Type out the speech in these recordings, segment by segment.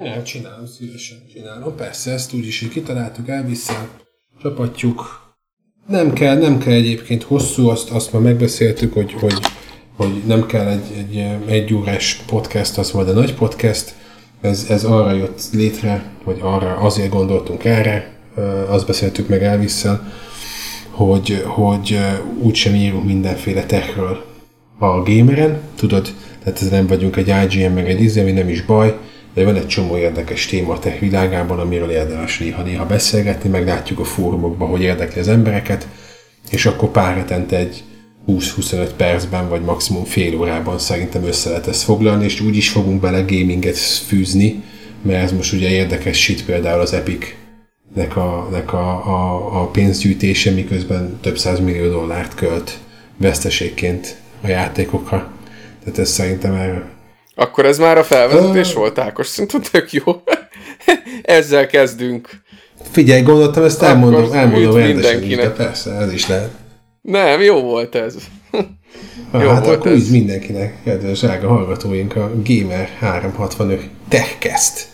Ja, csinálom, szívesen csinálom. Persze, ezt úgyis, kitaláltuk, elviszem, csapatjuk. Nem kell, nem kell egyébként hosszú, azt, azt már megbeszéltük, hogy, hogy, hogy nem kell egy, egy, egy órás podcast, az majd a nagy podcast. Ez, ez arra jött létre, vagy arra azért gondoltunk erre, azt beszéltük meg Elvisszel, hogy, hogy úgysem írunk mindenféle techről a gameren, tudod, tehát ez nem vagyunk egy IGN meg egy izé, ami nem is baj, de van egy csomó érdekes téma a tech világában, amiről érdemes néha-néha beszélgetni, meglátjuk a fórumokban, hogy érdekli az embereket, és akkor pár hetente egy 20-25 percben, vagy maximum fél órában szerintem össze lehet ezt foglalni, és úgy is fogunk bele gaminget fűzni, mert ez most ugye érdekes shit például az Epic nek a, nek a, a, a pénzgyűjtése, miközben több száz millió dollárt költ veszteségként a játékokra. Tehát ez szerintem erre. Akkor ez már a felvezetés uh, volt, Ákos? Szerintem tök jó. Ezzel kezdünk. Figyelj, gondoltam, ezt elmondom, elmondom rendesen is, de persze, ez is lehet. Nem, jó volt ez. Ha, jó hát volt akkor ez. mindenkinek, kedves drága hallgatóink, a Gamer 365 TechCast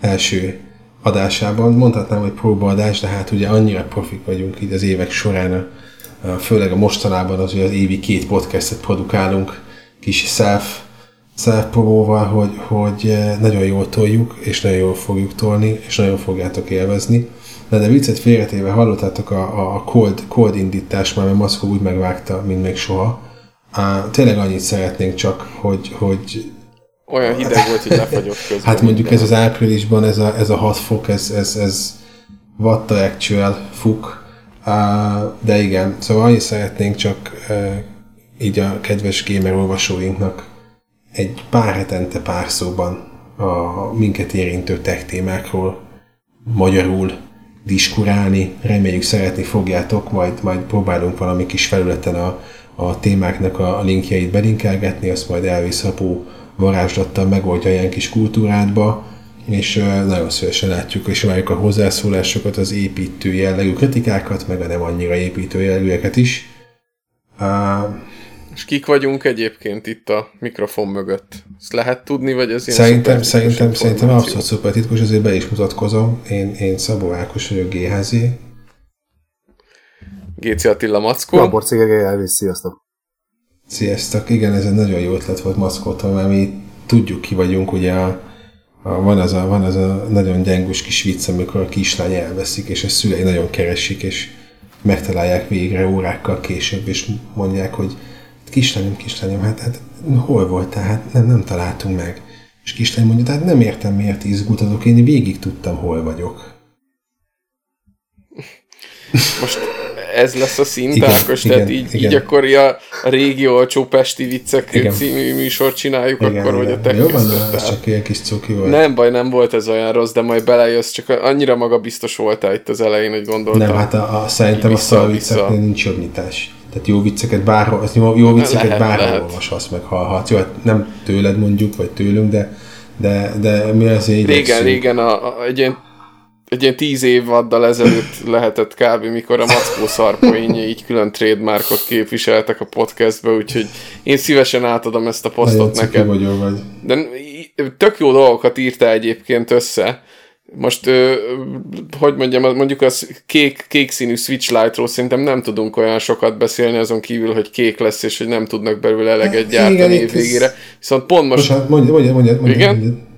első adásában. Mondhatnám, hogy próbaadás, de hát ugye annyira profik vagyunk így az évek során, főleg a mostanában az, hogy az évi két podcastet produkálunk, kis self, self hogy, hogy eh, nagyon jól toljuk, és nagyon jól fogjuk tolni, és nagyon fogjátok élvezni. De, de viccet félretéve hallottátok a, a cold, cold indítás, már mert Maszkó úgy megvágta, mint még soha. Á, tényleg annyit szeretnénk csak, hogy, hogy olyan hideg volt, hogy lefagyott közben. Hát mondjuk ez az áprilisban, ez a, ez a 6 fok, ez, ez, ez the actual fuk. De igen, szóval annyit szeretnénk csak uh, így a kedves gamer olvasóinknak egy pár hetente pár szóban a minket érintő tech témákról magyarul diskurálni. Reméljük szeretni fogjátok, majd, majd próbálunk valami kis felületen a, a témáknak a linkjeit belinkelgetni, azt majd elvisz apó varázslattal megoldja ilyen kis kultúrádba, és nagyon szívesen látjuk és várjuk a hozzászólásokat, az építő jellegű kritikákat, meg a nem annyira építő jellegűeket is. Uh, és kik vagyunk egyébként itt a mikrofon mögött? Ezt lehet tudni, vagy ez ilyen Szerintem, szerintem, szerintem abszolút szuper titkos, azért be is mutatkozom. Én, én Szabó Ákos vagyok, GHZ. Géci Attila Mackó. Gabor Cigege Elvis, sziasztok. Sziasztok, igen, ez egy nagyon jó ötlet volt Maszkótól, mert mi tudjuk ki vagyunk, ugye a, a, van, az a, van az a nagyon gyengus kis vicc, amikor a kislány elveszik, és a szülei nagyon keresik, és megtalálják végre órákkal később, és mondják, hogy kislányom, kislányom, hát, hát hol voltál? Hát nem, nem találtunk meg. És kislány mondja, hát nem értem, miért izgultatok, én végig tudtam, hol vagyok. Most ez lesz a szintákos, tehát igen, így, igen. így akkor a, a régi olcsó pesti viccek igen. című műsort csináljuk, igen, akkor igen. vagy a te Jó van, ez csak ilyen kis cuki volt. Nem baj, nem volt ez olyan rossz, de majd belejössz, csak annyira maga biztos voltál itt az elején, hogy gondoltam. Nem, hát a, a szerintem a szalvicceknél nincs jobb nyitás. Tehát jó vicceket bárhol, jó, jó vicceket lehet, bárhol lehet. olvashatsz, meg hallhatsz. Jó, hát nem tőled mondjuk, vagy tőlünk, de, de, de mi azért Régen, régen a, a, egy ilyen egy ilyen tíz évaddal ezelőtt lehetett kb. mikor a Mackó szarpoénje így külön trademarkot képviseltek a podcastbe, úgyhogy én szívesen átadom ezt a posztot neked. vagy. De tök jó dolgokat írta egyébként össze. Most, hogy mondjam, mondjuk az kék, kék színű Switch Lite-ról szerintem nem tudunk olyan sokat beszélni azon kívül, hogy kék lesz, és hogy nem tudnak belőle eleget gyártani évvégére. Viszont pont most... Bocsánat, mondja, mondja, mondja, mondja, igen? mondja.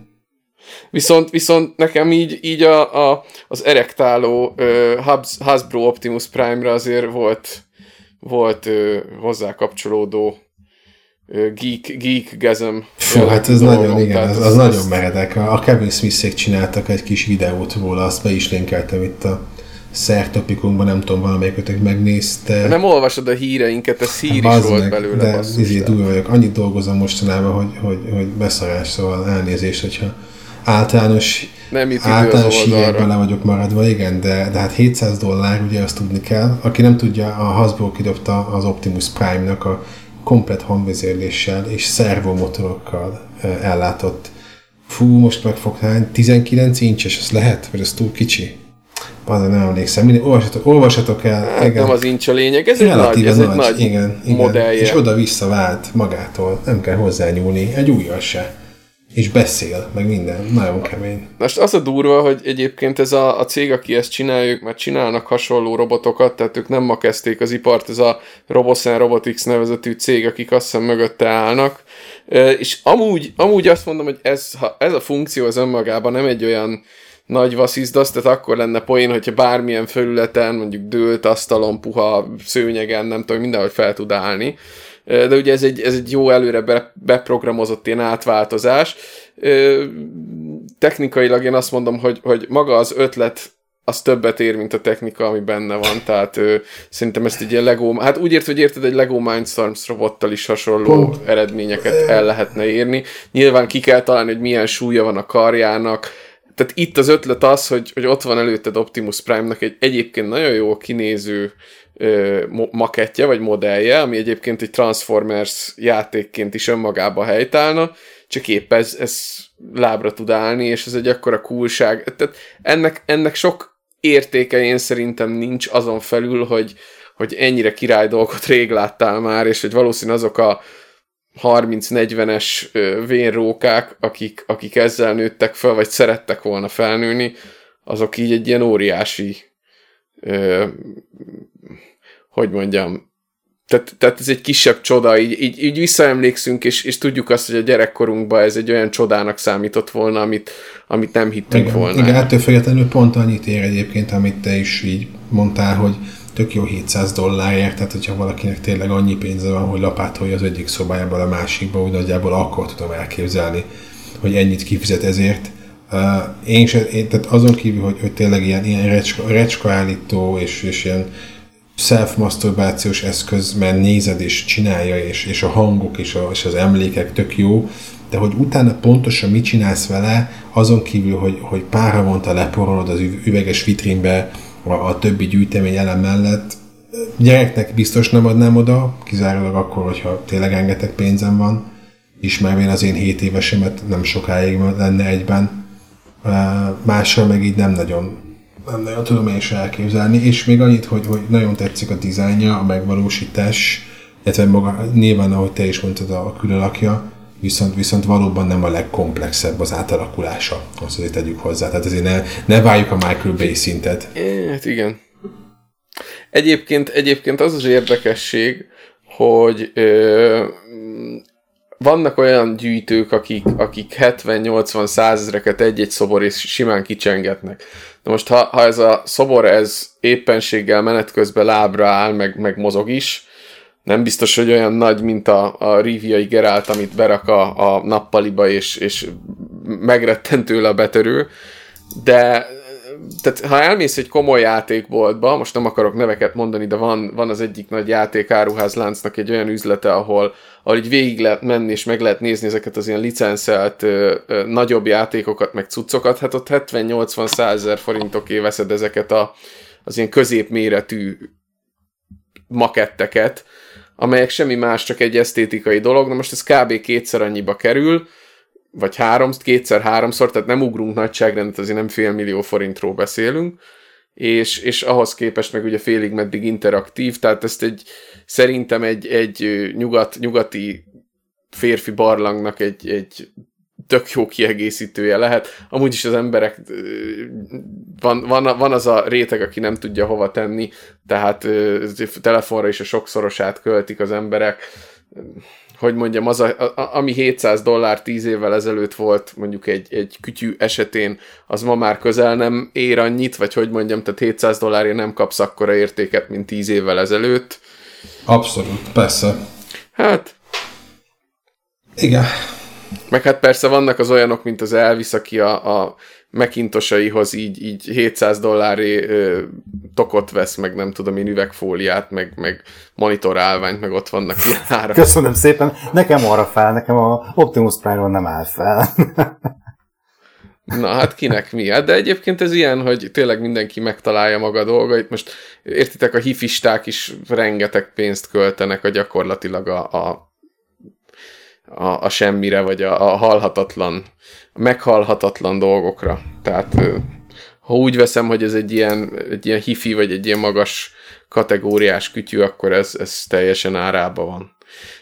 Viszont, viszont nekem így, így a, a, az erektáló uh, Hasbro Optimus Prime-ra azért volt, volt uh, hozzá kapcsolódó geek, geek gezem. Fú, hát ez dolgom, nagyon, igen, az, az, az nagyon meredek. A Kevin smith csináltak egy kis videót róla, azt be is linkeltem itt a szertopikunkban, nem tudom, valamelyikötök megnézte. Nem olvasod a híreinket, ez hír hát, is volt meg, belőle. De izé, vagyok, annyit dolgozom mostanában, hogy, hogy, hogy beszarás, szóval elnézést, hogyha általános, nem itt általános hírekben le vagyok maradva, igen, de, de hát 700 dollár, ugye azt tudni kell. Aki nem tudja, a Hasbro kidobta az Optimus Prime-nak a komplet hangvezérléssel és szervomotorokkal ellátott. Fú, most megfog hány? 19 incses, ez lehet? Vagy ez túl kicsi? Azért nem emlékszem. Minden, olvasatok, olvasatok el. Hát igen. Nem az incs a lényeg, ez egy nagy, ez nagy, egy nagy igen, igen. modellje. És oda-vissza vált magától. Nem kell hozzányúlni. Egy újjal se és beszél, meg minden. Nagyon kemény. Most az a durva, hogy egyébként ez a, a cég, aki ezt csinálja, ők már csinálnak hasonló robotokat, tehát ők nem ma kezdték az ipart, ez a Robosen Robotics nevezetű cég, akik azt hiszem mögötte állnak. És amúgy, amúgy azt mondom, hogy ez, ha ez a funkció az önmagában nem egy olyan nagy vasszizdasz, tehát akkor lenne poén, hogyha bármilyen felületen, mondjuk dőlt asztalon, puha szőnyegen, nem tudom, mindenhogy fel tud állni de ugye ez egy, ez egy jó előre be, beprogramozott ilyen átváltozás. Technikailag én azt mondom, hogy, hogy maga az ötlet az többet ér, mint a technika, ami benne van, tehát ö, szerintem ezt egy ilyen Lego, hát úgy ért, hogy érted, egy Lego Mindstorms robottal is hasonló Pont. eredményeket el lehetne érni. Nyilván ki kell találni, hogy milyen súlya van a karjának, tehát itt az ötlet az, hogy, hogy ott van előtted Optimus Prime-nak egy egyébként nagyon jó kinéző makettje, vagy modellje, ami egyébként egy Transformers játékként is önmagába helytállna, csak épp ez, ez lábra tud állni, és ez egy akkora coolság. Tehát ennek, ennek sok értéke én szerintem nincs azon felül, hogy, hogy ennyire király dolgot rég láttál már, és hogy valószínű azok a 30-40-es vénrókák, akik, akik ezzel nőttek fel, vagy szerettek volna felnőni, azok így egy ilyen óriási hogy mondjam, tehát, tehát ez egy kisebb csoda, így, így, így visszaemlékszünk, és, és tudjuk azt, hogy a gyerekkorunkban ez egy olyan csodának számított volna, amit, amit nem hittünk igen, volna. Igen, ettől függetlenül pont annyit ér egyébként, amit te is így mondtál, hogy tök jó 700 dollárért, tehát hogyha valakinek tényleg annyi pénze van, hogy lapátolja az egyik szobájából a másikba, úgy nagyjából akkor tudom elképzelni, hogy ennyit kifizet ezért. Uh, én, se, én tehát azon kívül, hogy, hogy tényleg ilyen, ilyen recska, recska állító és, és ilyen self-masturbációs eszköz, mert nézed és csinálja, és, és a hangok és, a, és az emlékek tök jó, de hogy utána pontosan mit csinálsz vele, azon kívül, hogy, hogy pár havonta leporolod az üveges vitrínbe a, a többi gyűjtemény elem mellett, gyereknek biztos nem adnám oda, kizárólag akkor, hogyha tényleg rengeteg pénzem van, ismervén az én 7 évesemet nem sokáig lenne egyben, mással meg így nem nagyon nem nagyon tudom én is elképzelni, és még annyit, hogy, hogy nagyon tetszik a dizájnja, a megvalósítás, illetve maga, nyilván, ahogy te is mondtad, a külalakja, viszont, viszont valóban nem a legkomplexebb az átalakulása, azt azért tegyük hozzá. Tehát azért ne, ne várjuk a Michael Bay szintet. Hát igen. Egyébként, egyébként az az érdekesség, hogy ö, vannak olyan gyűjtők, akik, akik 70-80 százezreket egy-egy szobor és simán kicsengetnek. Na most, ha, ha ez a szobor ez éppenséggel menet közben lábra áll, meg, meg mozog is, nem biztos, hogy olyan nagy, mint a, a Riviai Gerált, amit berak a, a nappaliba, és, és megretten tőle de tehát ha elmész egy komoly játékboltba, most nem akarok neveket mondani, de van, van az egyik nagy játékáruházláncnak egy olyan üzlete, ahol, ahol így végig lehet menni, és meg lehet nézni ezeket az ilyen licenszelt ö, ö, nagyobb játékokat, meg cuccokat, hát ott 70-80 százezer forintoké veszed ezeket a, az ilyen középméretű maketteket, amelyek semmi más, csak egy esztétikai dolog. Na most ez kb. kétszer annyiba kerül, vagy három, kétszer-háromszor, tehát nem ugrunk nagyságrendet, azért nem fél millió forintról beszélünk, és, és ahhoz képest meg ugye félig meddig interaktív, tehát ezt egy, szerintem egy, egy nyugat, nyugati férfi barlangnak egy, egy tök jó kiegészítője lehet. Amúgy is az emberek, van, van, van az a réteg, aki nem tudja hova tenni, tehát telefonra is a sokszorosát költik az emberek hogy mondjam, az a, a, ami 700 dollár 10 évvel ezelőtt volt mondjuk egy, egy kütyű esetén, az ma már közel nem ér annyit, vagy hogy mondjam, tehát 700 dollárért nem kapsz akkora értéket, mint 10 évvel ezelőtt. Abszolút, persze. Hát... Igen. Meg hát persze vannak az olyanok, mint az Elvis, aki a, a Macintosaihoz így, így 700 dolláré ö, tokot vesz, meg nem tudom én üvegfóliát, meg, meg monitorálványt, meg ott vannak ilyen ára. Köszönöm szépen. Nekem arra fel, nekem a Optimus Prime-ról nem áll fel. Na hát kinek mi? Hát de egyébként ez ilyen, hogy tényleg mindenki megtalálja maga dolgait. Most értitek, a hifisták is rengeteg pénzt költenek a gyakorlatilag a, a, a, a semmire, vagy a, a halhatatlan meghalhatatlan dolgokra. Tehát ha úgy veszem, hogy ez egy ilyen, egy ilyen hifi, vagy egy ilyen magas kategóriás kütyű, akkor ez, ez teljesen árába van.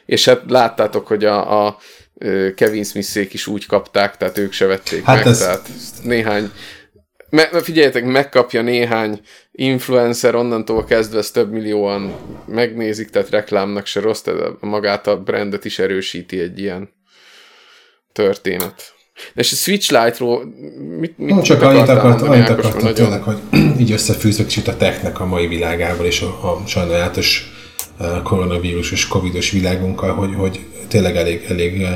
És hát láttátok, hogy a, a Kevin Smithék is úgy kapták, tehát ők se vették hát meg, ez... tehát néhány me, figyeljetek, megkapja néhány influencer, onnantól kezdve ezt több millióan megnézik, tehát reklámnak se rossz, tehát magát a brandet is erősíti egy ilyen történet. De és a Switch Lite-ról mit, mit no, csak annyit akart, annyit akartam nagyon... tényleg, hogy így összefűzök kicsit a technek a mai világával és a, a sajnálatos koronavírusos, covidos világunkkal, hogy, hogy tényleg elég, elég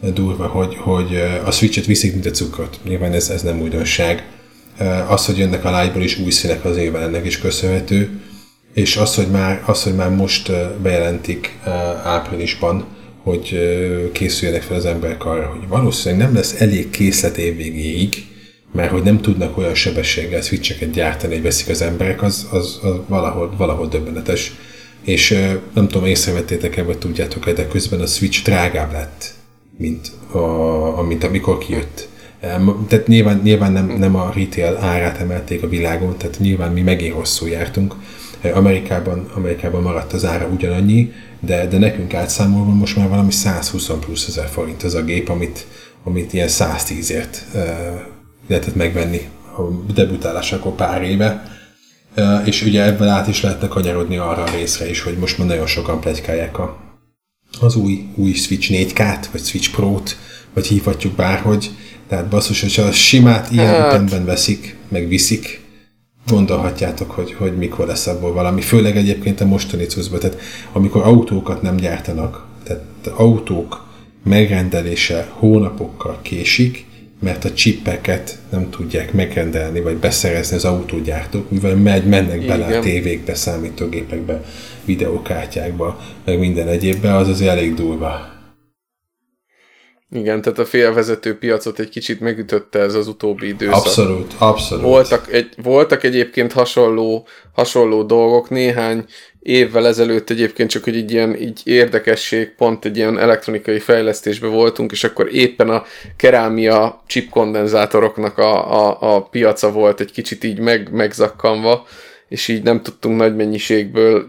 durva, hogy, hogy a Switch-et viszik, mint a cukrot. Nyilván ez, ez nem újdonság. Az, hogy jönnek a live is új színek az nyilván ennek is köszönhető, és az, hogy már, az, hogy már most bejelentik áprilisban, hogy készüljenek fel az emberek arra, hogy valószínűleg nem lesz elég készlet évvégéig, mert hogy nem tudnak olyan sebességgel switcheket gyártani, hogy veszik az emberek, az, az, az valahol, valahol döbbenetes. És nem tudom, észrevettétek-e, vagy tudjátok-e, de közben a Switch drágább lett, mint, a, mint amikor kijött. Tehát nyilván, nyilván nem, nem a retail árát emelték a világon, tehát nyilván mi megint rosszul jártunk. Amerikában, Amerikában maradt az ára ugyanannyi, de, de nekünk átszámolva most már valami 120 plusz ezer forint az a gép, amit, amit ilyen 110-ért uh, lehetett megvenni a debütálásakor pár éve. Uh, és ugye ebben át is lehetne kanyarodni arra a részre is, hogy most már nagyon sokan plegykálják a, az új, új Switch 4K-t, vagy Switch Pro-t, vagy hívhatjuk bárhogy. Tehát basszus, hogyha a simát ilyen hát. ütemben veszik, meg viszik, gondolhatjátok, hogy, hogy mikor lesz abból valami. Főleg egyébként a mostani cuccban. Tehát amikor autókat nem gyártanak, tehát autók megrendelése hónapokkal késik, mert a csippeket nem tudják megrendelni, vagy beszerezni az autógyártók, mivel megy, mennek Igen. bele a tévékbe, számítógépekbe, videókártyákba, meg minden egyébbe, az az elég durva. Igen, tehát a félvezető piacot egy kicsit megütötte ez az utóbbi időszak. Abszolút, abszolút. Voltak, egy, voltak egyébként hasonló, hasonló dolgok, néhány évvel ezelőtt egyébként csak, hogy egy ilyen így érdekesség, pont egy ilyen elektronikai fejlesztésben voltunk, és akkor éppen a kerámia chip kondenzátoroknak a, a, a piaca volt egy kicsit így meg, megzakkanva, és így nem tudtunk nagy mennyiségből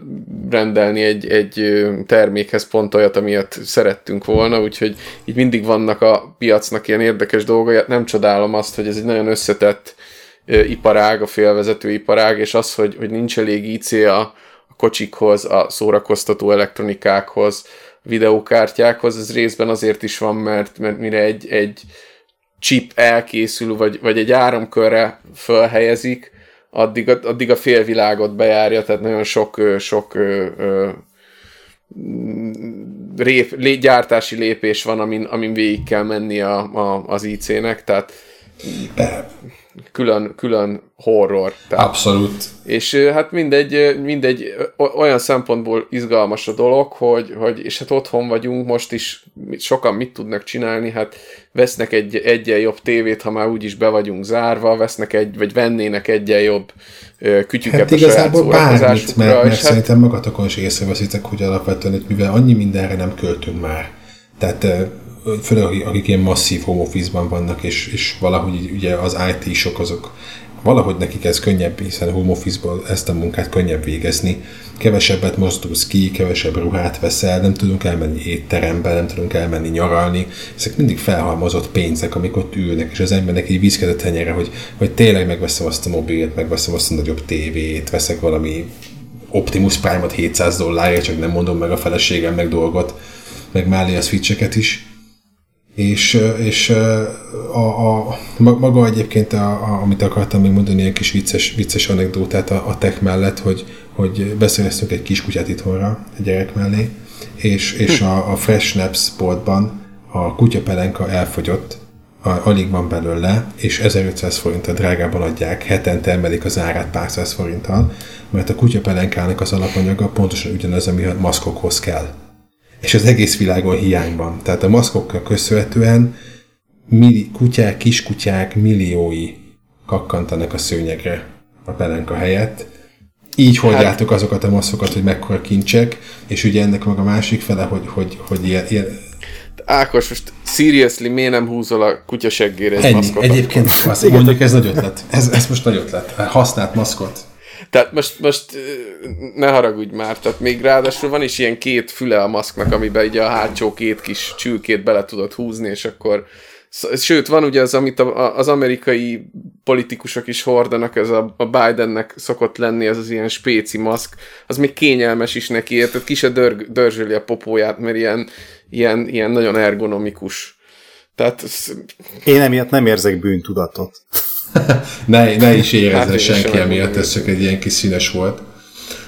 rendelni egy, egy termékhez pont olyat, amilyet szerettünk volna, úgyhogy így mindig vannak a piacnak ilyen érdekes dolgai. Nem csodálom azt, hogy ez egy nagyon összetett iparág, a félvezető iparág, és az, hogy, hogy nincs elég IC a, a kocsikhoz, a szórakoztató elektronikákhoz, videókártyákhoz, ez részben azért is van, mert, mert mire egy, egy chip elkészül, vagy, vagy egy áramkörre felhelyezik, addig, addig a félvilágot bejárja, tehát nagyon sok, sok ö, rép, lé, gyártási lépés van, amin, amin végig kell menni a, a, az IC-nek, tehát külön, külön horror. Tehát, Abszolút. És hát mindegy, mindegy, olyan szempontból izgalmas a dolog, hogy, hogy és hát otthon vagyunk, most is sokan mit tudnak csinálni, hát vesznek egy egyen jobb tévét, ha már úgyis be vagyunk zárva, vesznek egy, vagy vennének egyen jobb kütyüket hát a igazából bármit, mert, mert hát... szerintem magatokon is észreveszitek, hogy alapvetően itt, mivel annyi mindenre nem költünk már, tehát főleg akik ilyen masszív home office-ban vannak, és, és valahogy ugye az IT-sok azok valahogy nekik ez könnyebb, hiszen home office-ból ezt a munkát könnyebb végezni. Kevesebbet mozdulsz ki, kevesebb ruhát veszel, nem tudunk elmenni étterembe, nem tudunk elmenni nyaralni. Ezek mindig felhalmozott pénzek, amik ott ülnek, és az embernek így vízked a tenyere, hogy, hogy tényleg megveszem azt a mobilt, megveszem azt a nagyobb tévét, veszek valami Optimus Prime-ot 700 dollárért, csak nem mondom meg a feleségemnek dolgot, meg mellé a switcheket is és, és a, a, maga egyébként, a, a, amit akartam még mondani, ilyen kis vicces, vicces anekdótát a, a tech mellett, hogy, hogy beszereztünk egy kis kutyát itthonra, egy gyerek mellé, és, és a, a Fresh Snaps boltban a kutyapelenka elfogyott, a, alig van belőle, és 1500 forinttal drágában adják, hetente emelik az árát pár száz forinttal, mert a kutyapelenkának az alapanyaga pontosan ugyanaz, ami a maszkokhoz kell és az egész világon hiányban. Tehát a maszkokkal köszönhetően milli, kutyák, kiskutyák milliói kakkantanak a szőnyegre a pelenka helyett. Így hordjátok hát, azokat a maszkokat, hogy mekkora kincsek, és ugye ennek meg a másik fele, hogy, hogy, hogy ilyen, ilyen Ákos, most seriously, miért nem húzol a kutyaseggére egy Ennyi. maszkot? Egyébként azt mondjuk ez nagy ötlet. Ez, ez most nagy ötlet. Használt maszkot. Tehát most, most ne haragudj már, tehát még ráadásul van is ilyen két füle a maszknak, amiben így a hátsó két kis csülkét bele tudod húzni, és akkor Sőt, van ugye az, amit az amerikai politikusok is hordanak, ez a, a Bidennek szokott lenni, ez az ilyen spéci maszk, az még kényelmes is neki, érted? Ki se dörg, dörzsöli a popóját, mert ilyen, ilyen, ilyen nagyon ergonomikus. Tehát... Én emiatt nem érzek bűntudatot. ne, ne is érezze hát senki emiatt, ez csak egy ilyen kis színes volt.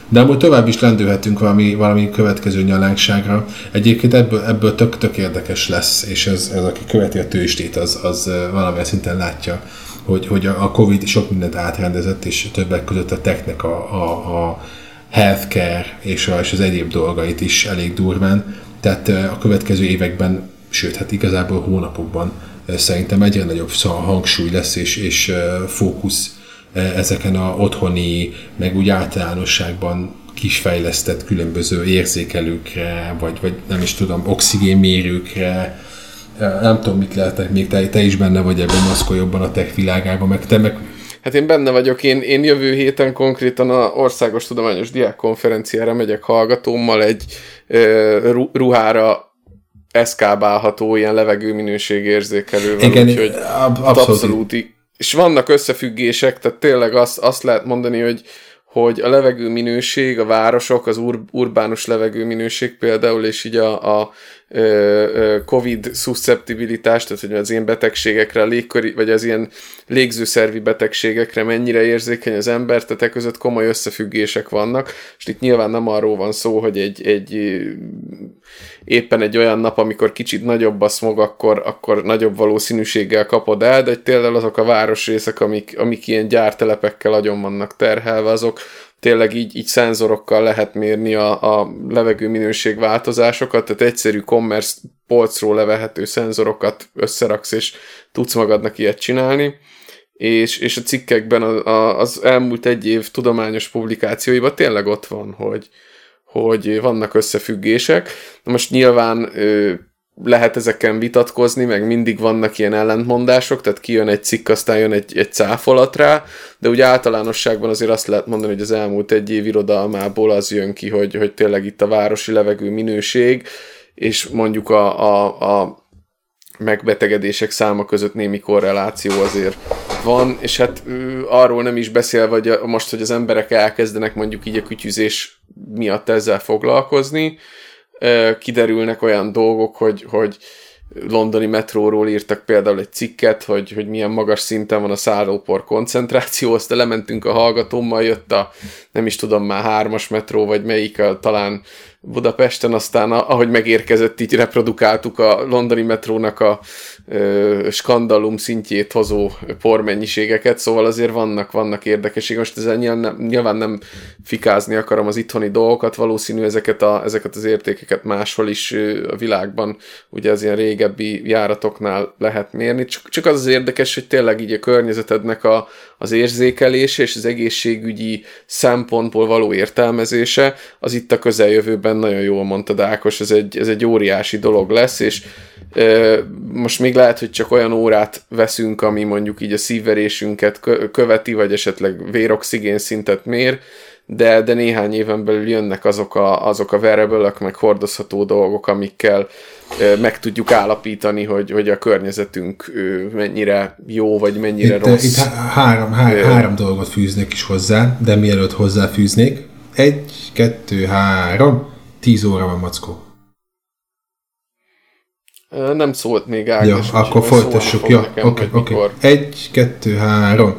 De amúgy tovább is lendülhetünk valami, valami következő nyalánkságra. Egyébként ebből, ebből tök, tök érdekes lesz, és ez, ez aki követi a tőstét, az, az valamilyen szinten látja, hogy, hogy a Covid sok mindent átrendezett, és többek között a technek a, a, a healthcare és, a, és az egyéb dolgait is elég durván. Tehát a következő években, sőt, hát igazából hónapokban szerintem egyre nagyobb hangsúly lesz, és, és fókusz ezeken a otthoni, meg úgy általánosságban kisfejlesztett különböző érzékelőkre, vagy, vagy nem is tudom, oxigénmérőkre, nem tudom, mit lehetek még, te, te is benne vagy ebben maszkol jobban a tech világában, meg te meg... Hát én benne vagyok, én, én jövő héten konkrétan a Országos Tudományos Diákkonferenciára megyek hallgatómmal egy ö, ruhára eszkábálható ilyen levegőminőség érzékelővel, Igen, úgyhogy ab, abszolút, abszolút és vannak összefüggések, tehát tényleg azt, azt lehet mondani, hogy, hogy a levegő minőség, a városok, az ur, urbánus levegő minőség például, és így a, a COVID szusceptibilitás, tehát hogy az ilyen betegségekre, a légköri, vagy az ilyen légzőszervi betegségekre mennyire érzékeny az ember, tehát e között komoly összefüggések vannak, és itt nyilván nem arról van szó, hogy egy, egy éppen egy olyan nap, amikor kicsit nagyobb a smog, akkor, akkor nagyobb valószínűséggel kapod el, de tényleg azok a városrészek, amik, amik ilyen gyártelepekkel agyon vannak terhelve, azok, tényleg így, így szenzorokkal lehet mérni a, a levegő minőség változásokat, tehát egyszerű commerce polcról levehető szenzorokat összeraksz, és tudsz magadnak ilyet csinálni. És, és a cikkekben az, az elmúlt egy év tudományos publikációiban tényleg ott van, hogy, hogy vannak összefüggések. Na most nyilván lehet ezeken vitatkozni, meg mindig vannak ilyen ellentmondások, tehát kijön egy cikk, aztán jön egy, egy cáfolat rá, de úgy általánosságban azért azt lehet mondani, hogy az elmúlt egy év irodalmából az jön ki, hogy, hogy tényleg itt a városi levegő minőség, és mondjuk a, a, a megbetegedések száma között némi korreláció azért van, és hát arról nem is beszél, vagy most, hogy az emberek elkezdenek mondjuk így a kütyüzés miatt ezzel foglalkozni, kiderülnek olyan dolgok, hogy, hogy londoni metróról írtak például egy cikket, hogy, hogy milyen magas szinten van a szállópor koncentráció, azt lementünk a hallgatómmal, jött a nem is tudom már hármas metró, vagy melyik, a, talán Budapesten, aztán ahogy megérkezett, így reprodukáltuk a londoni metrónak a ö, skandalum szintjét hozó pormennyiségeket, szóval azért vannak, vannak érdekességek. Most ezzel nyilván nem, nyilván nem fikázni akarom az itthoni dolgokat, valószínű ezeket, a, ezeket az értékeket máshol is a világban, ugye az ilyen régebbi járatoknál lehet mérni. Csak, csak az az érdekes, hogy tényleg így a környezetednek a, az érzékelése és az egészségügyi szempontból való értelmezése, az itt a közeljövőben nagyon jól mondta Ákos, ez egy, ez egy óriási dolog lesz, és most még lehet, hogy csak olyan órát veszünk, ami mondjuk így a szívverésünket követi, vagy esetleg véroxigén szintet mér, de, de néhány éven belül jönnek azok a, azok a wearable meg hordozható dolgok, amikkel meg tudjuk állapítani, hogy, hogy a környezetünk mennyire jó, vagy mennyire itt, rossz. Itt három, há, három dolgot fűznék is hozzá, de mielőtt hozzáfűznék, egy, kettő, három, tíz óra van mackó. Nem szólt még Ágnes. Ja, akkor folytassuk. Ja, oké, okay, oké. Okay. Egy, kettő, három.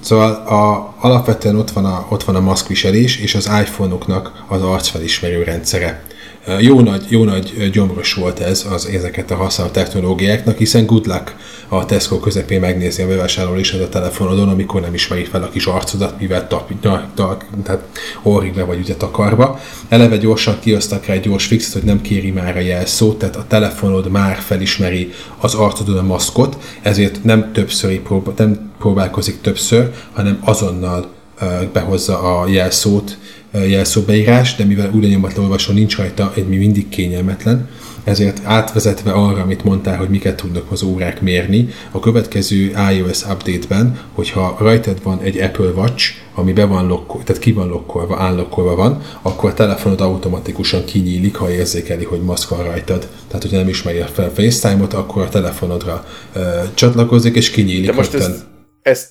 Szóval a, alapvetően ott van a, ott van a maszkviselés, és az iPhone-oknak az arcfelismerő rendszere. Jó nagy, jó nagy gyomros volt ez az ezeket a használt technológiáknak, hiszen good luck a Tesco közepén megnézni a bevásárlólistád a telefonodon, amikor nem ismeri fel a kis arcodat, mivel tap, na, ta, tehát orrig be vagy ugye takarva. Eleve gyorsan kiosztak rá egy gyors fixet, hogy nem kéri már a jelszót, tehát a telefonod már felismeri az arcodon a maszkot, ezért nem többször próbál, nem próbálkozik többször, hanem azonnal behozza a jelszót, jelszóbeírás, de mivel új lenyomatlan olvasó nincs rajta, egy mi mindig kényelmetlen, ezért átvezetve arra, amit mondtál, hogy miket tudnak az órák mérni, a következő iOS update-ben, hogyha rajtad van egy Apple Watch, ami be van lokkolva, tehát ki van lokkolva, állokkolva van, akkor a telefonod automatikusan kinyílik, ha érzékeli, hogy maszk van rajtad. Tehát, hogy nem ismeri fel FaceTime-ot, akkor a telefonodra ö, csatlakozik, és kinyílik. De most ezt, ezt,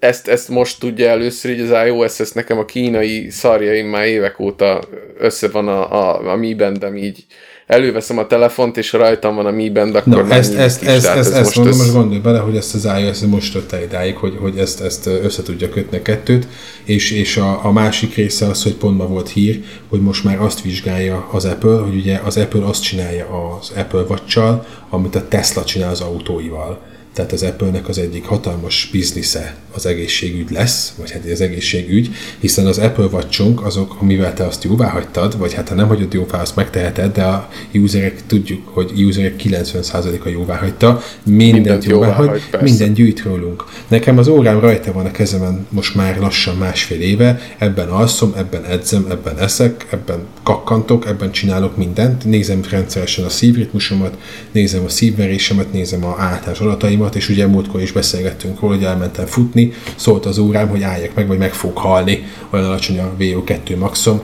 ezt, ezt most tudja először, hogy az iOS, ezt nekem a kínai szarjaim már évek óta össze van a, a, a Mi Bandem így előveszem a telefont, és rajtam van a Mi Band, akkor Na, ezt, ezt, is, ezt, ezt, ez ezt most, mondom, ez... most gondolj bele, hogy ezt az iOS most tette idáig, hogy, hogy ezt, ezt össze tudja kötni a kettőt, és, és a, a másik része az, hogy pont ma volt hír, hogy most már azt vizsgálja az Apple, hogy ugye az Apple azt csinálja az Apple watch amit a Tesla csinál az autóival tehát az Apple-nek az egyik hatalmas biznisze az egészségügy lesz, vagy hát az egészségügy, hiszen az Apple watch azok, amivel te azt jóvá hagytad, vagy hát ha nem hagyod jóvá, azt megteheted, de a userek tudjuk, hogy userek 90%-a jóvá hagyta, mindent, mindent jóvá hagy, hagy minden gyűjt rólunk. Nekem az órám rajta van a kezemen most már lassan másfél éve, ebben alszom, ebben edzem, ebben eszek, ebben kakkantok, ebben csinálok mindent, nézem rendszeresen a szívritmusomat, nézem a szívverésemet, nézem a általános adataimat, dolgokat, és ugye múltkor is beszélgettünk róla, hogy elmentem futni, szólt az órám, hogy álljak meg, vagy meg fog halni, olyan alacsony a VO2 maxom,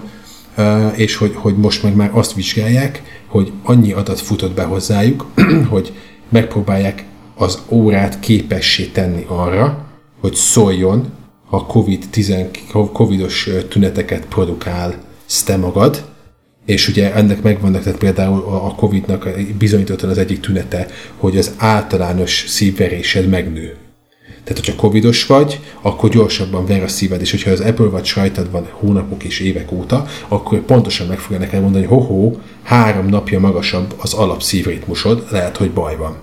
és hogy, hogy most meg már azt vizsgálják, hogy annyi adat futott be hozzájuk, hogy megpróbálják az órát képessé tenni arra, hogy szóljon, ha COVID-10, COVID-os tüneteket produkál. Te magad, és ugye ennek megvannak, tehát például a Covid-nak bizonyítottan az egyik tünete, hogy az általános szívverésed megnő. Tehát, hogyha covidos vagy, akkor gyorsabban ver a szíved, és hogyha az Apple vagy sajtad van hónapok és évek óta, akkor pontosan meg fogja neked mondani, hogy ho-ho, három napja magasabb az alapszívritmusod, lehet, hogy baj van.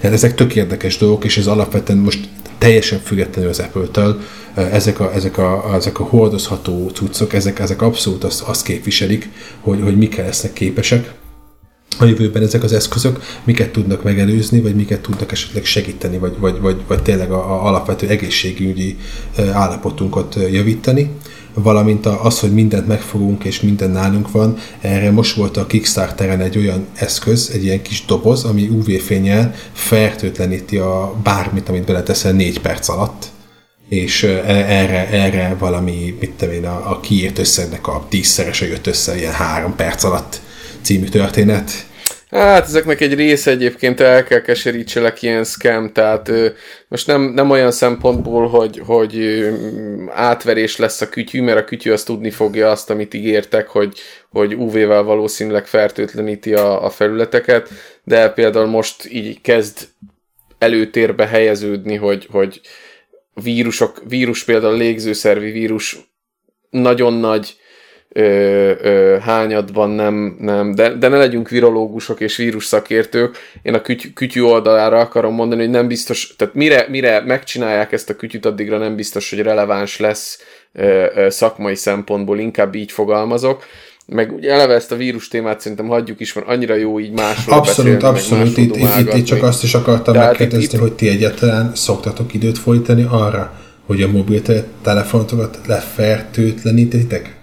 Tehát ezek tök érdekes dolgok, és ez alapvetően most teljesen függetlenül az Apple-től, ezek a, ezek a, ezek a hordozható cuccok, ezek, ezek abszolút azt, azt képviselik, hogy, hogy mik lesznek képesek. A jövőben ezek az eszközök, miket tudnak megelőzni, vagy miket tudnak esetleg segíteni, vagy, vagy, vagy, vagy tényleg a, a alapvető egészségügyi állapotunkat javítani. Valamint az, hogy mindent megfogunk és minden nálunk van, erre most volt a Kickstarteren egy olyan eszköz, egy ilyen kis doboz, ami UV-fényel fertőtleníti a bármit, amit beleteszel négy perc alatt és erre, erre valami, mit tudom én, a, a kiírt összegnek a tízszerese jött össze ilyen három perc alatt című történet. Hát ezeknek egy része egyébként el kell keserítselek ilyen scam, tehát most nem, nem olyan szempontból, hogy, hogy átverés lesz a kütyű, mert a kütyű azt tudni fogja azt, amit ígértek, hogy, hogy UV-vel valószínűleg fertőtleníti a, a felületeket, de például most így kezd előtérbe helyeződni, hogy, hogy vírusok, vírus például légzőszervi vírus nagyon nagy ö, ö, hányadban nem, nem de, de ne legyünk virológusok és vírus szakértők. Én a küty, kütyű oldalára akarom mondani, hogy nem biztos, tehát mire, mire megcsinálják ezt a kütyüt, addigra nem biztos, hogy releváns lesz ö, ö, szakmai szempontból, inkább így fogalmazok meg ugye eleve ezt a vírus témát szerintem hagyjuk is, mert annyira jó így másról Abszolút, beszélni, abszolút. Itt, itt, itt, csak azt is akartam megkérdezni, itt, hogy ti egyáltalán szoktatok időt folytani arra, hogy a mobiltelefonotokat lefertőtlenítitek?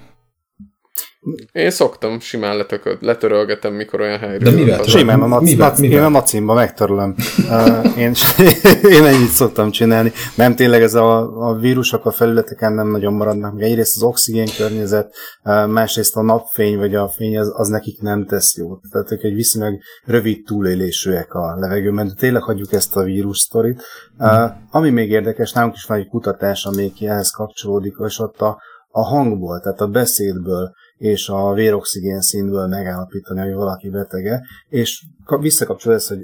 Én szoktam, simán letököd, letörölgetem, mikor olyan helyre. De mivel? Simán, a mac, mivel, mac, mivel? Én a macimba megtörlöm. uh, én, én ennyit szoktam csinálni. Nem tényleg ez a, a vírusok a felületeken nem nagyon maradnak. Meg egyrészt az oxigén környezet, uh, másrészt a napfény vagy a fény az, az nekik nem tesz jót. Tehát ők egy viszonylag rövid túlélésűek a levegőben. De tényleg hagyjuk ezt a vírus sztorit. Uh, ami még érdekes, nálunk is van egy kutatás, ami ehhez kapcsolódik, és ott a, a hangból, tehát a beszédből és a véroxigén színből megállapítani, hogy valaki betege, és visszakapcsol ez, hogy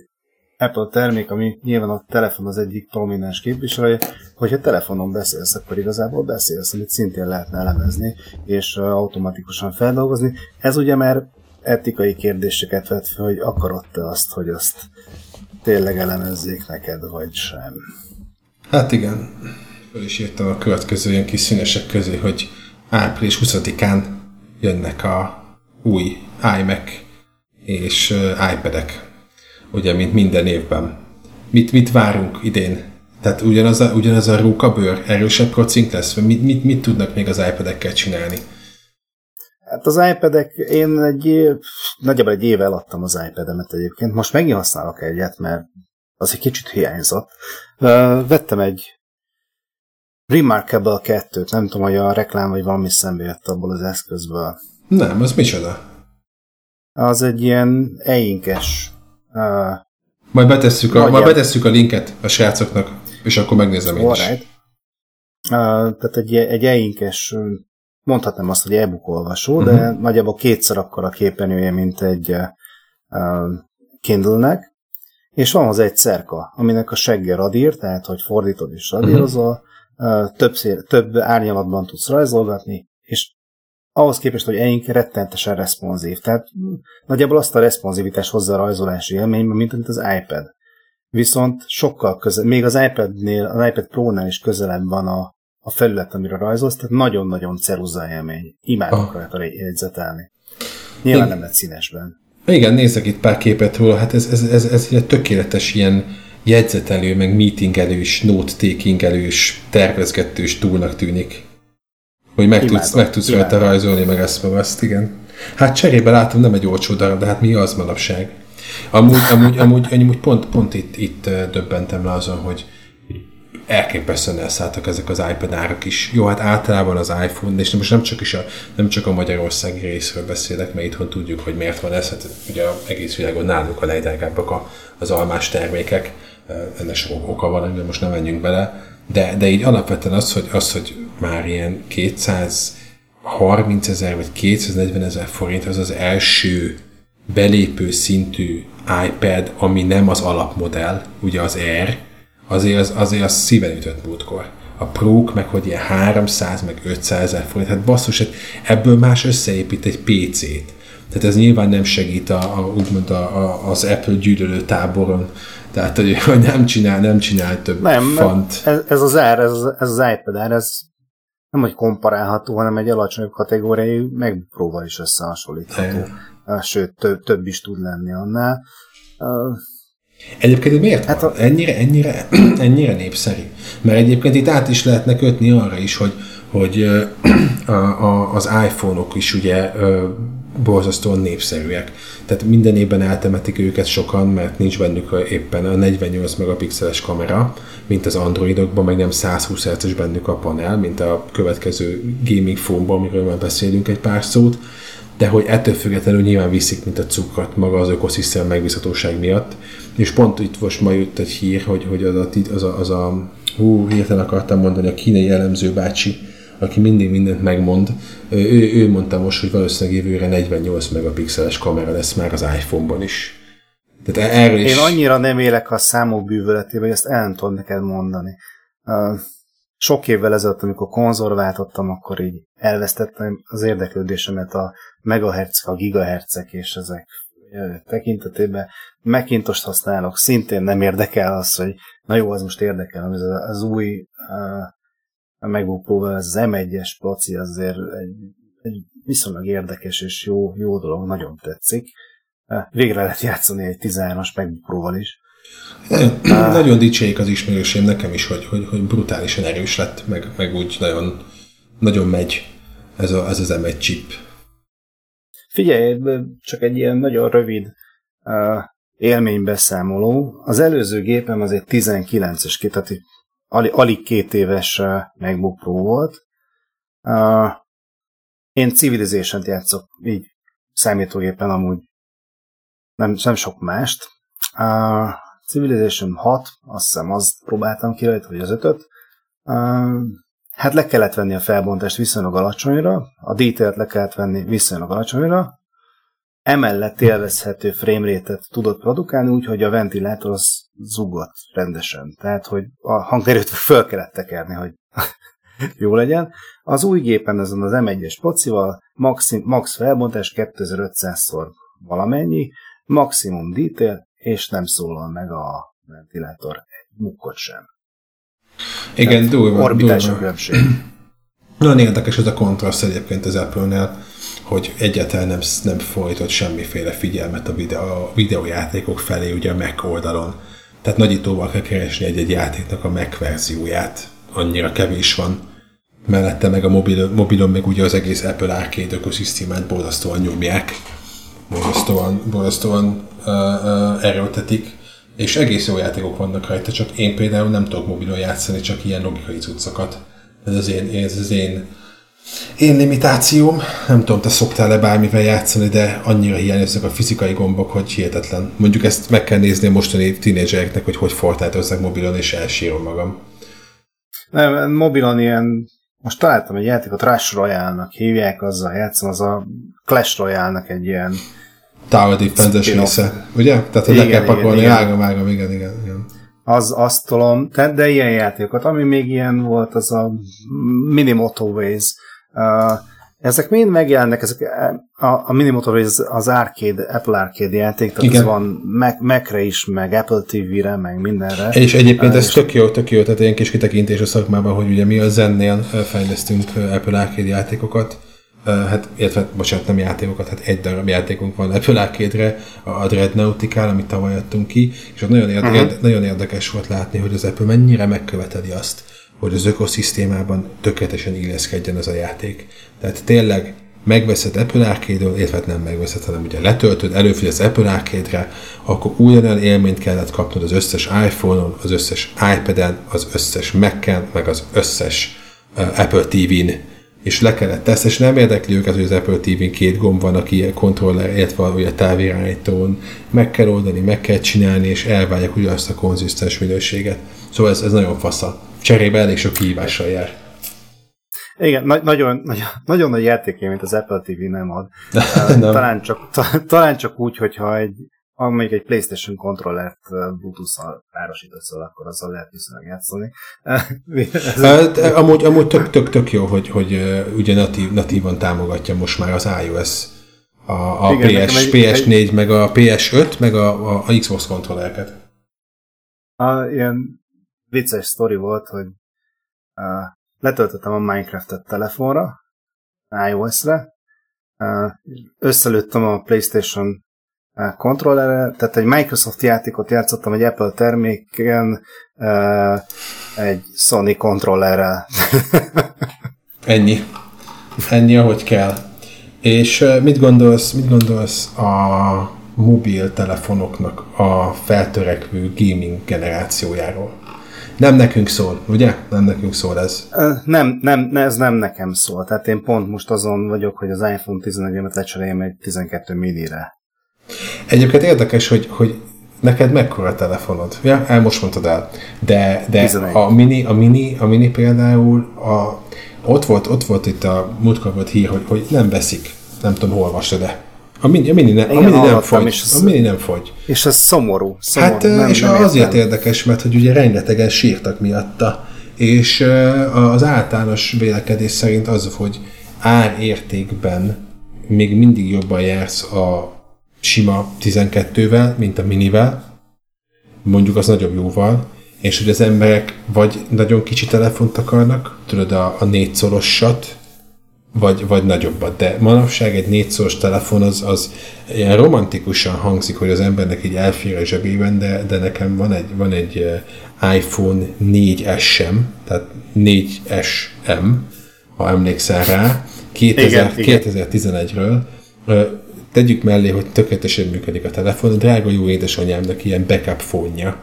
Apple termék, ami nyilván a telefon az egyik prominens képviselője, hogyha telefonon beszélsz, akkor igazából beszélsz, amit szintén lehetne elemezni, és automatikusan feldolgozni. Ez ugye már etikai kérdéseket vet fel, hogy akarod-e azt, hogy azt tényleg elemezzék neked, vagy sem. Hát igen. Föl is írtam a következő ilyen kis színesek közé, hogy április 20-án jönnek a új iMac és iPad-ek, ugye, mint minden évben. Mit, mit várunk idén? Tehát ugyanaz a, ugyanaz a rókabőr, erősebb procink lesz? Mit, mit, mit tudnak még az iPad-ekkel csinálni? Hát az iPad-ek, én egy, nagyjából egy éve eladtam az iPad-emet egyébként. Most megint használok egyet, mert az egy kicsit hiányzott. Vettem egy Remarkable 2-t, nem tudom, hogy a reklám vagy valami szembe jött abból az eszközből. Nem, az micsoda? Az egy ilyen einkes uh, majd betesszük, a, majd betesszük a linket a srácoknak, és akkor megnézem én is. Uh, tehát egy, egy einkes, mondhatnám azt, hogy e-book olvasó, uh-huh. de mhm. nagyjából kétszer akkor a képernyője, mint egy uh, Kindle-nek, és van az egy szerka, aminek a segge radír, tehát hogy fordítod és radírozol, uh-huh. Több, több árnyalatban tudsz rajzolgatni, és ahhoz képest, hogy eink rettentesen responsív. Tehát nagyjából azt a responsivitást hozza a rajzolási élményben, mint, mint az iPad. Viszont sokkal közel, még az iPad-nél, az iPad Pro-nál is közelebb van a, a felület, amire rajzolsz, tehát nagyon-nagyon ceruza élmény. Imádok ah. rajta jegyzetelni. Nyilván Én... nem lett színesben. Igen, nézzek itt pár képet róla, hát ez, ez, ez, ez egy tökéletes ilyen jegyzetelő, meg meetingelős, note-takingelős, tervezgetős túlnak tűnik. Hogy meg tudsz, meg tudsz rajta rajzolni, meg ezt, meg azt, igen. Hát cserébe látom, nem egy olcsó darab, de hát mi az manapság? Amúgy, amúgy, amúgy, amúgy pont, pont itt, itt döbbentem le azon, hogy elképesztően elszálltak ezek az iPad árak is. Jó, hát általában az iPhone, és most nem csak, is a, nem csak a magyarországi részről beszélek, mert itthon tudjuk, hogy miért van ez, hát ugye egész világon náluk a legdrágábbak az almás termékek, ennek sok oka van, de most nem menjünk bele, de, de így alapvetően az, hogy, az, hogy már ilyen 230 ezer vagy 240 ezer forint az az első belépő szintű iPad, ami nem az alapmodell, ugye az Air, azért az, azért az szíven ütött múltkor. A pro meg hogy ilyen 300, meg 500 ezer forint, hát basszus, hát ebből más összeépít egy PC-t. Tehát ez nyilván nem segít a, a úgymond a, a, az Apple gyűlölő táboron tehát, hogy, hogy nem csinál, nem csinál több nem, fant. Ez, ez az ár, ez, ez az iPad ár, ez nem hogy komparálható, hanem egy alacsonyabb kategóriai MacBook is összehasonlítható. Igen. Sőt, több, több is tud lenni annál. Egyébként miért hát van? A... Ennyire, ennyire, ennyire népszerű? Mert egyébként itt át is lehetne kötni arra is, hogy, hogy a, a, az iPhone-ok is ugye borzasztóan népszerűek. Tehát minden évben eltemetik őket sokan, mert nincs bennük éppen a 48 megapixeles kamera, mint az Androidokban, meg nem 120 Hz-es bennük a panel, mint a következő gaming phone amiről már beszélünk egy pár szót, de hogy ettől függetlenül nyilván viszik, mint a cukrot maga az ökoszisztém megbízhatóság miatt. És pont itt most ma jött egy hír, hogy, hogy az a, az a, az a hú, hirtelen akartam mondani, a kínai jellemző bácsi, aki mindig mindent megmond, ő, ő mondta most, hogy valószínűleg jövőre 48 megapixeles kamera lesz már az iPhone-ban is. Tehát e- erről is... Én annyira nem élek a számok bűvöletében, hogy ezt el nem tudom neked mondani. Sok évvel ezelőtt, amikor konzolváltottam, akkor így elvesztettem az érdeklődésemet a megahertz, a gigahertzek és ezek tekintetében. Macintosh használok, szintén nem érdekel az, hogy na jó, az most érdekel, az, az új a pro ez az M1-es placi azért egy, egy viszonylag érdekes és jó, jó dolog, nagyon tetszik. Végre lehet játszani egy 13-as MacBook pro is. nagyon dicsérik az ismerősém nekem is, hogy, hogy, hogy brutálisan erős lett, meg, meg úgy nagyon, nagyon megy ez, a, ez az M1 chip. Figyelj, csak egy ilyen nagyon rövid uh, élménybeszámoló. Az előző gépem az egy 19-es kit, tehát alig, alig két éves MacBook Pro volt. Uh, én Civilization-t játszok így számítógépen amúgy nem, nem sok mást. Uh, Civilization 6, azt hiszem azt próbáltam ki rajta, vagy az 5 uh, Hát le kellett venni a felbontást viszonylag alacsonyra, a detail le kellett venni viszonylag alacsonyra, emellett élvezhető framerate-et tudott produkálni, úgyhogy a ventilátor az zugott rendesen. Tehát, hogy a hangerőt föl kellett tekerni, hogy jó legyen. Az új gépen ezen az M1-es pocival max, max felbontás 2500-szor valamennyi, maximum detail, és nem szólal meg a ventilátor egy mukkot sem. Igen, durva. Orbitális különbség. Nagyon érdekes ez a kontraszt egyébként az Apple-nél hogy egyáltalán nem, nem folytott semmiféle figyelmet a, videó, a videójátékok felé ugye a Mac oldalon. Tehát nagyítóval kell keresni egy-egy játéknak a Mac verzióját. Annyira kevés van. Mellette meg a mobil, mobilon meg ugye az egész Apple Arcade ökoszisztémát borzasztóan nyomják. Borzasztóan, borzasztóan uh, uh, erőltetik. És egész jó játékok vannak rajta, csak én például nem tudok mobilon játszani, csak ilyen logikai cuccokat Ez az én, ez az én, én limitációm. Nem tudom, te szoktál-e bármivel játszani, de annyira hiányoznak a fizikai gombok, hogy hihetetlen. Mondjuk ezt meg kell nézni a mostani tínédzsereknek, hogy hogy fortátozzák mobilon, és elsírom magam. Nem, mobilon ilyen most találtam egy játékot, Rush Royale-nak hívják, azzal játszom, az a Clash Royale-nak egy ilyen Tower Defense-es része, ugye? Tehát, hogy le kell pakolni, ágam, ágam, igen, igen, igen. Az, azt tolom, de, de ilyen játékokat, ami még ilyen volt, az a Mini Motorways. Ezek mind megjelennek, ezek a, a Mini Motorways az arcade, Apple Arcade játék, tehát Igen. ez van Mac, Mac-re is, meg Apple TV-re, meg mindenre. És egyébként ez és tök jó, tök jó, tehát ilyen kis kitekintés a szakmában, hogy ugye mi a Zennél fejlesztünk Apple Arcade játékokat, hát, illetve, bocsánat, nem játékokat, hát egy darab játékunk van Apple Arcade-re, a Dreadnoughtical, amit tavaly adtunk ki, és ott nagyon, érde, uh-huh. nagyon érdekes volt látni, hogy az Apple mennyire megköveteli azt, hogy az ökoszisztémában tökéletesen illeszkedjen ez a játék. Tehát tényleg megveszed Apple Arcade-ről, illetve nem megveszed, hanem ugye letöltöd, előfizetsz Apple Arcade-re, akkor ugyanolyan élményt kellett kapnod az összes iPhone-on, az összes iPad-en, az összes Mac-en, meg az összes uh, Apple TV-n és le kellett tesz, és nem érdekli őket, hogy az Apple TV-n két gomb van, aki kontroller, illetve a távirányítón. Meg kell oldani, meg kell csinálni, és elvárják ugyanazt a konzisztens minőséget. Szóval ez, ez nagyon fasza. Cserébe elég sok kihívással jár. Igen, na- nagyon, nagyon, nagyon nagy mint az Apple TV nem ad. nem. Talán, csak, ta- talán csak úgy, hogyha egy amelyik egy PlayStation kontrollert Bluetooth-szal párosítasz akkor azzal lehet viszonylag játszani. amúgy, amúgy tök, tök, tök jó, hogy, hogy ugye natív, natívan támogatja most már az iOS a, a Igen, PS, egy, PS4, egy... meg a PS5, meg a, a, a Xbox kontrollereket. A, ilyen vicces sztori volt, hogy uh, letöltöttem a Minecraft-et telefonra, iOS-re, uh, összelőttem a PlayStation kontrollerre, tehát egy Microsoft játékot játszottam egy Apple terméken, egy Sony kontrollerrel. Ennyi. Ennyi, ahogy kell. És mit gondolsz, mit gondolsz a mobiltelefonoknak a feltörekvő gaming generációjáról? Nem nekünk szól, ugye? Nem nekünk szól ez. Nem, nem, ez nem nekem szól. Tehát én pont most azon vagyok, hogy az iPhone 11-emet lecseréljem egy 12 mini-re. Egyébként érdekes, hogy, hogy neked mekkora telefonod? Ja, el most mondtad el. De, de a mini, a mini, a mini például a, ott, volt, ott volt itt a múltkor volt hír, hogy, hogy nem veszik. Nem tudom, hol olvastad de a mini, a mini, ne, a mini nem fogy. És a mini nem fogy. És ez szomorú. szomorú hát, nem, és nem azért értem. érdekes, mert hogy ugye rengetegen sírtak miatta. És az általános vélekedés szerint az, hogy árértékben még mindig jobban jársz a sima 12-vel, mint a minivel, mondjuk az nagyobb jóval, és hogy az emberek vagy nagyon kicsi telefont akarnak, tudod, a, a négyszorosat, vagy, vagy nagyobbat. De manapság egy négyszoros telefon az, az ilyen romantikusan hangzik, hogy az embernek így elfér a zsebében, de, de nekem van egy, van egy eh, iPhone 4S-em, tehát 4SM, ha emlékszel rá, 2000, igen, 2011-ről, tegyük mellé, hogy tökéletesen működik a telefon, drága jó édesanyámnak ilyen backup fónja.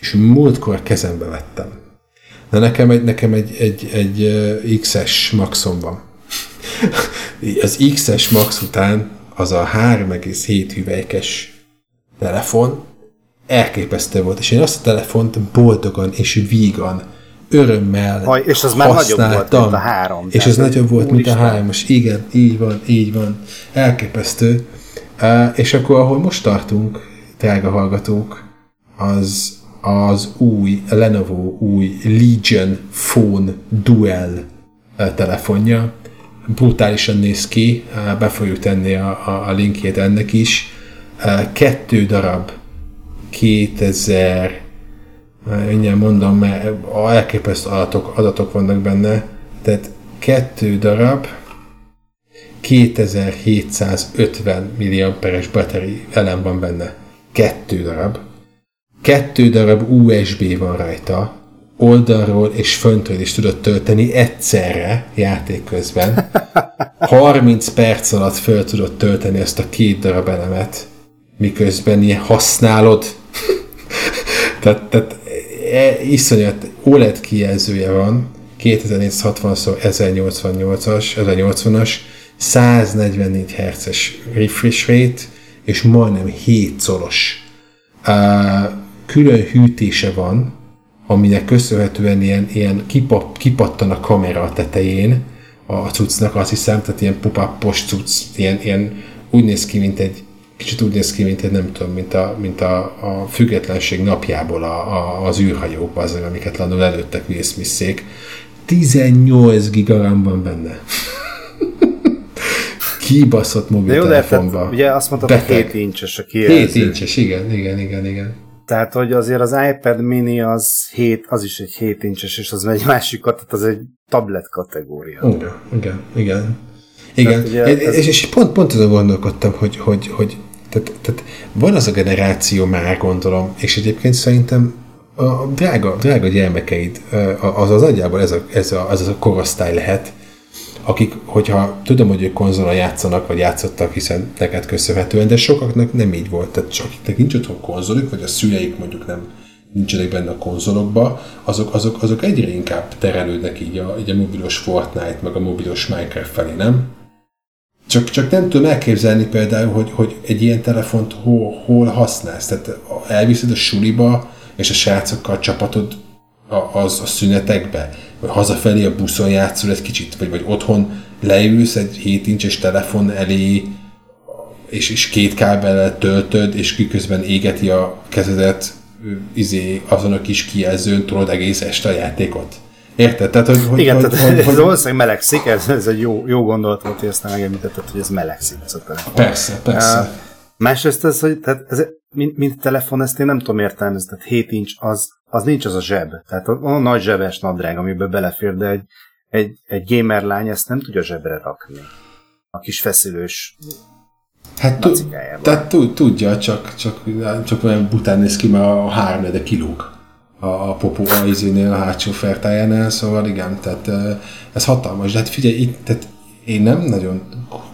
És múltkor kezembe vettem. Na nekem egy, nekem egy, egy, egy XS maxom van. Az XS max után az a 3,7 hüvelykes telefon elképesztő volt, és én azt a telefont boldogan és vígan örömmel Haj, És az már nagyobb volt, mint a három. És ez nagyobb volt, mint a három. És igen, így van, így van. Elképesztő. Uh, és akkor, ahol most tartunk, drága hallgatók, az az új Lenovo új Legion Phone Duel telefonja. Brutálisan néz ki, be fogjuk tenni a, a, a linkjét ennek is. Kettő darab 2000 mindjárt mondom, mert elképesztő adatok, adatok vannak benne, tehát kettő darab 2750 milliamperes batteri elem van benne. Kettő darab. Kettő darab USB van rajta, oldalról és föntről is tudod tölteni egyszerre játék közben. 30 perc alatt föl tudod tölteni ezt a két darab elemet, miközben ilyen használod. tehát, tehát e, iszonyat OLED kijelzője van, 2460x1088-as, 1080-as, 144 Hz-es refresh rate, és majdnem 7 szoros. Uh, külön hűtése van, aminek köszönhetően ilyen, ilyen kipap, kipattan a kamera a tetején a cuccnak, azt hiszem, tehát ilyen pop cucc, ilyen, ilyen úgy néz ki, mint egy kicsit úgy néz ki, mint egy nem tudom, mint a, mint a, a függetlenség napjából a, a, az űrhajók, az, amiket landul előttek smith 18 gigagram van benne. Kibaszott mobiltelefonba. Jó, de ugye azt mondtad, hogy 7 incses a kijelző. 7 incses, igen, igen, igen, igen. Tehát, hogy azért az iPad mini az 7, az is egy 7 incses, és az egy másik, tehát az egy tablet kategória. Igen, igen, igen. Igen, ez... és, és pont, pont azon gondolkodtam, hogy, hogy, hogy tehát, tehát van az a generáció már, gondolom, és egyébként szerintem a drága, drága gyermekeid, az az nagyjából ez a, ez a, az a korosztály lehet, akik, hogyha tudom, hogy ők konzolon játszanak, vagy játszottak, hiszen neked köszönhetően, de sokaknak nem így volt. Tehát csak akiknek nincs otthon konzoluk, vagy a szüleik mondjuk nem nincsenek benne a konzolokba, azok, azok, azok egyre inkább terelődnek így a, így a mobilos Fortnite, meg a mobilos Minecraft felé, nem? Csak, csak nem tudom elképzelni például, hogy, hogy egy ilyen telefont hol, hol használsz. Tehát elviszed a suliba, és a srácokkal a csapatod a, az a szünetekbe, vagy hazafelé a buszon játszol egy kicsit, vagy, vagy otthon leülsz egy 7 incses telefon elé, és, és két kábellel töltöd, és kiközben égeti a kezedet izé, azon a kis kijelzőn tudod egész este a játékot. Érted? Tehát, hogy, hogy, Igen, hogy, tehát hogy, ez hogy, valószínűleg melegszik, ez, ez egy jó, jó gondolat volt, hogy ezt megemlítetted, hogy ez melegszik ez a telefon. Persze, persze. Uh, másrészt ez, hogy tehát ez, mint, mint telefon, ezt én nem tudom értelmezni, tehát 7 inch az, az nincs az a zseb. Tehát a, a nagy zsebes nadrág, amiben belefér, de egy, egy, egy gamer lány ezt nem tudja zsebre rakni. A kis feszülős Hát tehát tudja, csak, csak, csak olyan bután néz ki, mert a három de kilóg a, a popó a izénél, a hátsó fertájánál, szóval igen, tehát ez hatalmas. De hát figyelj, itt, tehát én nem nagyon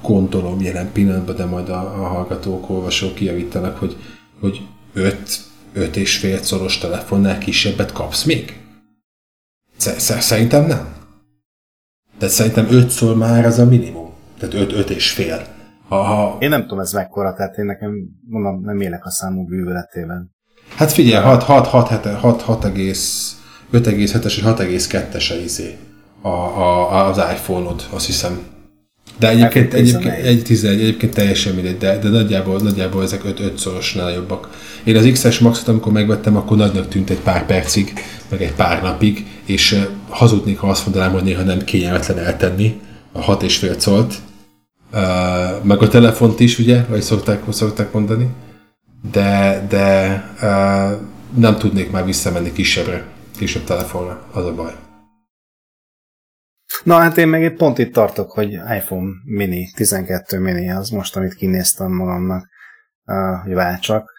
gondolom jelen pillanatban, de majd a, a hallgatók, olvasók kijavítanak, hogy, hogy öt, öt és fél szoros telefonnál kisebbet kapsz még? Szerintem nem. De szerintem ötször már az a minimum. Tehát öt, öt és fél. Ha, Én nem tudom ez mekkora, tehát én nekem mondom, nem élek a számú bűvöletében. Hát figyelj, 6, 6, 6, 6, 6, 5,7-es és 6,2-es a izé a, a, az iPhone-od, azt hiszem. De egyébként, egyébként, egy, 11, egyébként teljesen mindegy, de, de nagyjából, nagyjából ezek 5 5 szorosnál jobbak. Én az XS Maxot, amikor megvettem, akkor nagynak tűnt egy pár percig, meg egy pár napig, és hazudnék, ha azt mondanám, hogy néha nem kényelmetlen eltenni a 6 és fél colt, uh, meg a telefont is, ugye, vagy szokták, szokták mondani de, de uh, nem tudnék már visszamenni kisebbre, kisebb telefonra, az a baj. Na hát én meg pont itt tartok, hogy iPhone mini, 12 mini az most, amit kinéztem magamnak, hogy váltsak.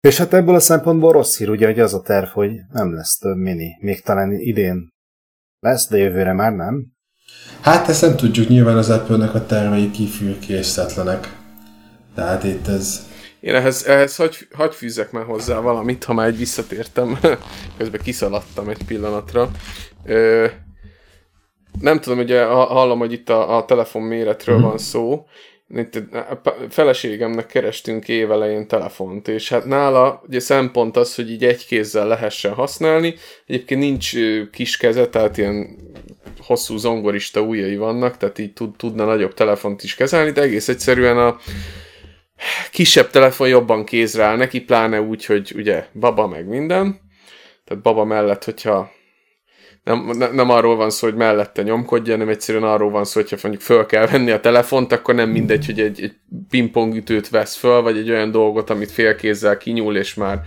És hát ebből a szempontból rossz hír, ugye, hogy az a terv, hogy nem lesz több mini. Még talán idén lesz, de jövőre már nem. Hát ezt nem tudjuk, nyilván az Apple-nek a tervei kifürkésztetlenek. Tehát itt ez én ehhez, ehhez hagy, hagy fűzzek már hozzá valamit, ha már egy visszatértem, közben kiszaladtam egy pillanatra. Ö, nem tudom, ugye hallom, hogy itt a, a telefon méretről van szó. Itt a feleségemnek kerestünk évelején telefont, és hát nála ugye szempont az, hogy így egy kézzel lehessen használni. Egyébként nincs kis keze, tehát ilyen hosszú zongorista ujjai vannak, tehát így tud, tudna nagyobb telefont is kezelni, de egész egyszerűen a kisebb telefon jobban kézre áll neki, pláne úgy, hogy ugye baba meg minden. Tehát baba mellett, hogyha nem, nem, nem arról van szó, hogy mellette nyomkodja, hanem egyszerűen arról van szó, hogyha mondjuk föl kell venni a telefont, akkor nem mindegy, hogy egy, egy pingpongütőt vesz föl, vagy egy olyan dolgot, amit félkézzel kinyúl, és már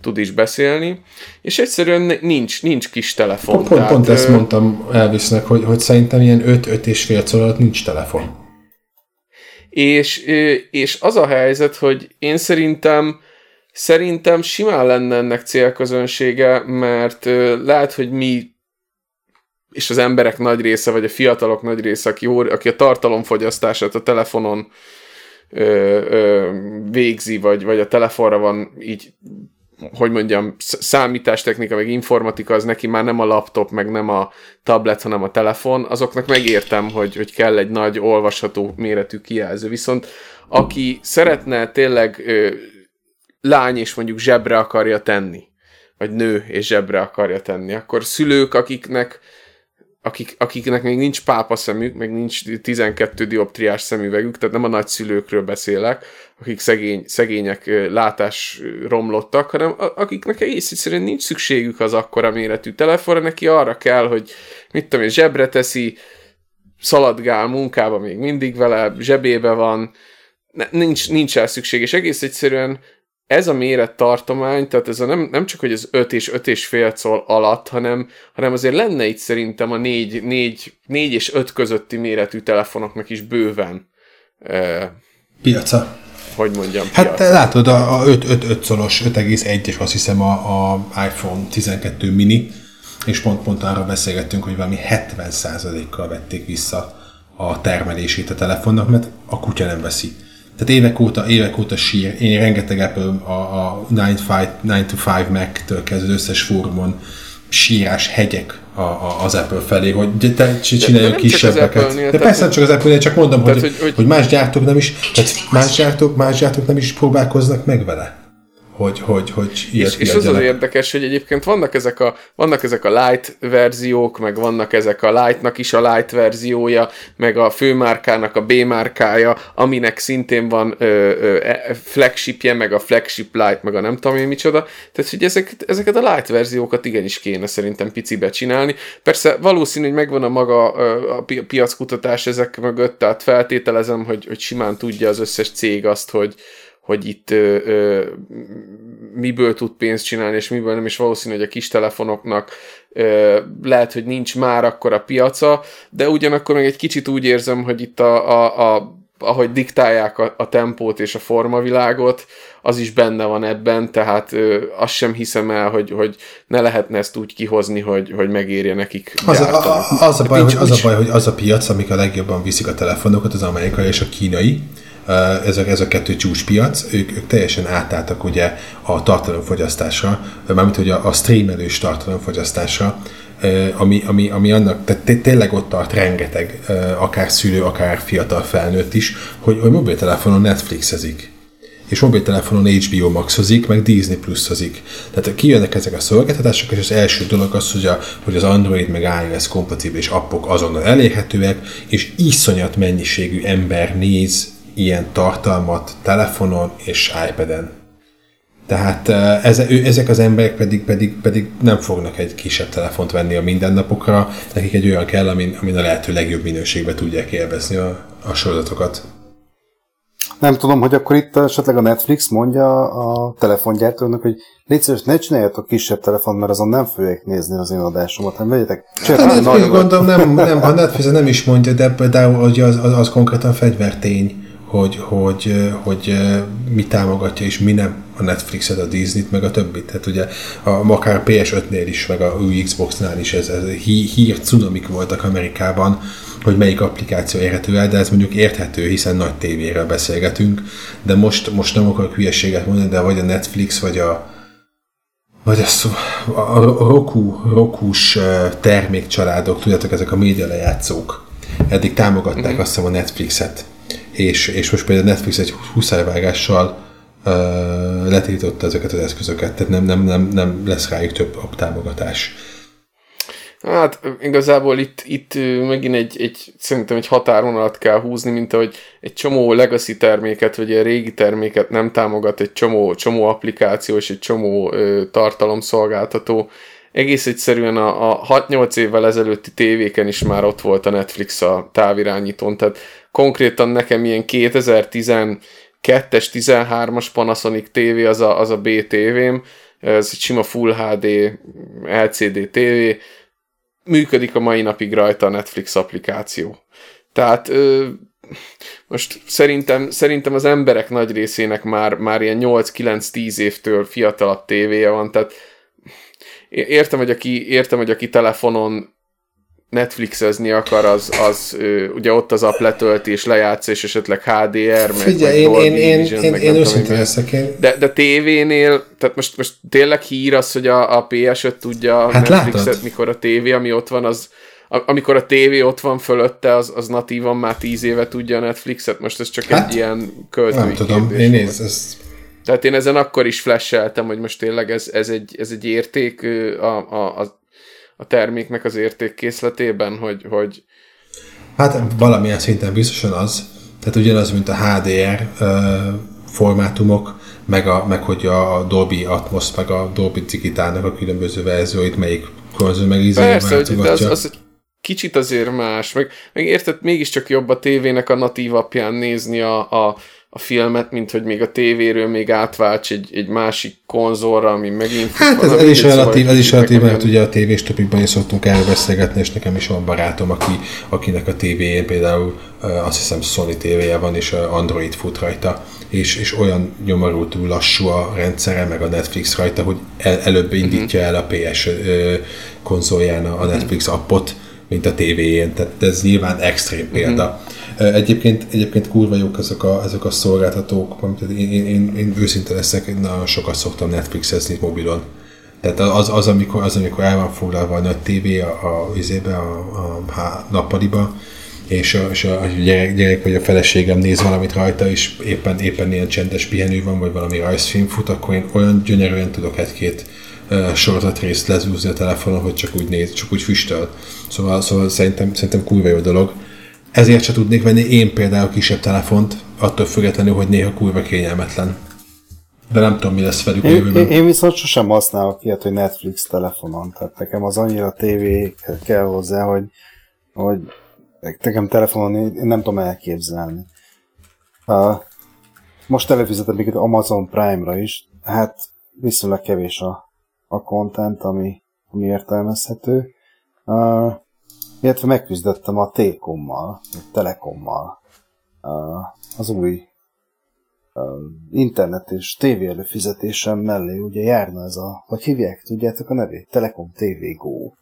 tud is beszélni, és egyszerűen nincs, nincs kis telefon. Pont, tehát, pont ezt mondtam Elvisnek, hogy, hogy szerintem ilyen 5-5 és fél alatt nincs telefon. És, és az a helyzet, hogy én szerintem szerintem simán lenne ennek célközönsége, mert lehet, hogy mi és az emberek nagy része, vagy a fiatalok nagy része, aki, aki a tartalomfogyasztását a telefonon ö, ö, végzi, vagy, vagy a telefonra van így hogy mondjam, számítástechnika, meg informatika, az neki már nem a laptop, meg nem a tablet, hanem a telefon, azoknak megértem, hogy, hogy kell egy nagy, olvasható méretű kijelző. Viszont aki szeretne tényleg ö, lány és mondjuk zsebre akarja tenni, vagy nő és zsebre akarja tenni, akkor szülők, akiknek akik, akiknek még nincs pápa szemük, meg nincs 12 dioptriás szemüvegük, tehát nem a nagyszülőkről beszélek, akik szegény, szegények látás romlottak, hanem akiknek egész egyszerűen nincs szükségük az akkora méretű telefonra, neki arra kell, hogy mit tudom én, zsebre teszi, szaladgál munkába még mindig vele, zsebébe van, nincs, nincs el szükség, és egész egyszerűen ez a méret tartomány, tehát ez a nem, nem csak, hogy az 5 és 5 és fél szól alatt, hanem, hanem azért lenne itt szerintem a 4, 4, 4 és 5 közötti méretű telefonoknak is bőven e, piaca. Hogy mondjam, Hát piaca. látod, a, a 5, 5, 5 szoros 5,1-es azt hiszem a, a iPhone 12 mini, és pont, pont arra beszélgettünk, hogy valami 70%-kal vették vissza a termelését a telefonnak, mert a kutya nem veszi. Tehát évek óta, évek óta sír. Én rengeteg Apple a, a 9 to 5 Mac-től kezdve összes fórumon sírás hegyek a, a, az Apple felé, hogy te csináljon kisebbeket. De persze nem csak az Apple-nél, csak mondom, tehát, hogy, hogy, hogy, hogy, más gyártók nem is, tehát más gyártók, más gyártók nem is próbálkoznak meg vele hogy, hogy, hogy ilyet És, és az az érdekes, hogy egyébként vannak ezek, a, vannak ezek a light verziók, meg vannak ezek a lightnak is a light verziója, meg a főmárkának a B-márkája, aminek szintén van ö, ö, e, flagshipje, meg a flagship light, meg a nem tudom én micsoda. Tehát, hogy ezek, ezeket a light verziókat igenis kéne szerintem picibe csinálni. Persze valószínű, hogy megvan a maga a piackutatás ezek mögött, tehát feltételezem, hogy, hogy simán tudja az összes cég azt, hogy, hogy itt ö, ö, miből tud pénzt csinálni, és miből nem, és valószínű, hogy a kis telefonoknak ö, lehet, hogy nincs már akkor a piaca, de ugyanakkor meg egy kicsit úgy érzem, hogy itt a, a, a ahogy diktálják a, a tempót és a formavilágot, az is benne van ebben, tehát ö, azt sem hiszem el, hogy, hogy ne lehetne ezt úgy kihozni, hogy, hogy megérje nekik az a, a, az, a baj, hogy, az a baj, hogy az a piac, amik a legjobban viszik a telefonokat, az amerikai és a kínai, ez a, ez a kettő csúcspiac, ők, ők teljesen átálltak ugye a tartalomfogyasztásra, mármint hogy a, a streamelős tartalomfogyasztásra, ami, ami, ami annak, tehát tényleg ott tart rengeteg, akár szülő, akár fiatal felnőtt is, hogy, hogy mobiltelefonon Netflixezik és mobiltelefonon HBO Maxozik, meg Disney Plusozik. Tehát kijönnek ezek a szolgáltatások, és az első dolog az, hogy, a, hogy az Android meg iOS kompatibilis appok azonnal elérhetőek, és iszonyat mennyiségű ember néz ilyen tartalmat telefonon és iPad-en. Tehát ezek az emberek pedig, pedig, pedig nem fognak egy kisebb telefont venni a mindennapokra, nekik egy olyan kell, amin, amin a lehető legjobb minőségben tudják élvezni a, a sorozatokat. Nem tudom, hogy akkor itt esetleg a Netflix mondja a telefongyártónak, hogy légy szíves, ne csináljatok kisebb telefon, mert azon nem fogják nézni az én adásomat, hanem vegyetek. Hát, hát, gondolom, nem, nem, a Netflix nem is mondja, de például az, az, az konkrétan fegyvertény hogy, hogy, hogy mi támogatja és mi nem a Netflixet, a Disney-t, meg a többit. Tehát ugye a, akár PS5-nél is, meg a új Xbox-nál is ez, ez hí, hír cunamik voltak Amerikában, hogy melyik applikáció érhető el, de ez mondjuk érthető, hiszen nagy tévéről beszélgetünk, de most, most nem akarok hülyeséget mondani, de vagy a Netflix, vagy a vagy a, a, a Roku, Rokus termékcsaládok, tudjátok, ezek a média lejátszók, eddig támogatták mm-hmm. azt hiszem a Netflixet, és, és most például Netflix egy 20 vágással uh, letiltotta ezeket az eszközöket, tehát nem, nem, nem, nem lesz rájuk több támogatás. Hát igazából itt, itt megint egy, egy, szerintem egy határonalat kell húzni, mint ahogy egy csomó legacy terméket, vagy egy régi terméket nem támogat egy csomó, csomó applikáció és egy csomó ö, tartalomszolgáltató. Egész egyszerűen a, a 6-8 évvel ezelőtti tévéken is már ott volt a Netflix a távirányítón, tehát konkrétan nekem ilyen 2012-es, 13-as Panasonic TV az a, az a B tévém, ez egy sima Full HD LCD TV, működik a mai napig rajta a Netflix applikáció. Tehát ö, most szerintem, szerintem az emberek nagy részének már, már ilyen 8-9-10 évtől fiatalabb tévéje van, tehát értem, hogy aki, értem, hogy aki telefonon Netflixezni akar, az, az ugye ott az app letölti és lejátsz, és esetleg HDR, meg, Figyelj, meg én, én, Vision, én, meg én őszintén leszek én. De, de tévénél, tehát most, most tényleg hír az, hogy a, a PS5 tudja hát Netflixet, látod? mikor a tévé, ami ott van, az amikor a tévé ott van fölötte, az, az natívan már tíz éve tudja a Netflixet, most ez csak hát, egy ilyen költői Nem tudom, én néz, ez... Tehát én ezen akkor is flasheltem, hogy most tényleg ez, ez, egy, ez egy érték a, a, a, a terméknek az értékkészletében, hogy, hogy... Hát valamilyen szinten biztosan az, tehát ugyanaz, mint a HDR formátumok, meg, a, meg hogy a Dolby Atmos, meg a Dolby Digitálnak a különböző verzióit melyik konzol meg ízé Persze, hogy az, az, kicsit azért más, meg, meg érted, mégiscsak jobb a tévének a natív apján nézni a, a, a filmet, mint hogy még a tévéről még átválts egy, egy másik konzolra, ami megint... Hát ez, ez, is relatív, ez is relatív, mert ugye a tévés topikban is szoktunk erről beszélgetni, és nekem is van barátom, aki, akinek a tévéjén például azt hiszem Sony tévéje van, és Android fut rajta, és, és olyan nyomorultú lassú a rendszere, meg a Netflix rajta, hogy el, előbb indítja el a PS konzolján a Netflix appot, mint a tévéjén, tehát ez nyilván extrém példa. Uh-huh. Egyébként, egyébként kurva jók ezek a, ezek a szolgáltatók, én, én, én, én őszinte leszek, nagyon sokat szoktam Netflixezni mobilon. Tehát az, az, amikor, az, amikor el van foglalva a nagy tévé a, a, a, a, a nappaliba, és a, és a gyerek, gyerek vagy a feleségem néz valamit rajta, és éppen, éppen ilyen csendes pihenő van, vagy valami rajzfilm fut, akkor én olyan gyönyörűen tudok egy-két sorozat részt lezúzni a telefonon, hogy csak úgy néz, csak úgy füstöl. Szóval, szóval szerintem, szerintem kurva jó dolog. Ezért se tudnék venni én például kisebb telefont, attól függetlenül, hogy néha kurva kényelmetlen. De nem tudom, mi lesz velük én, én, én viszont sosem használok ilyet, hogy Netflix telefonon. Tehát nekem az annyira tévé kell hozzá, hogy, hogy nekem telefonon én nem tudom elképzelni. Uh, most előfizetem még Amazon Prime-ra is, hát viszonylag kevés a, a content, ami, ami értelmezhető. Uh, illetve megküzdöttem a T-kommal, a Telekommal. Az új internet és tévé előfizetésem mellé ugye járna ez a, hogy hívják, tudjátok a nevét? Telekom TV Go.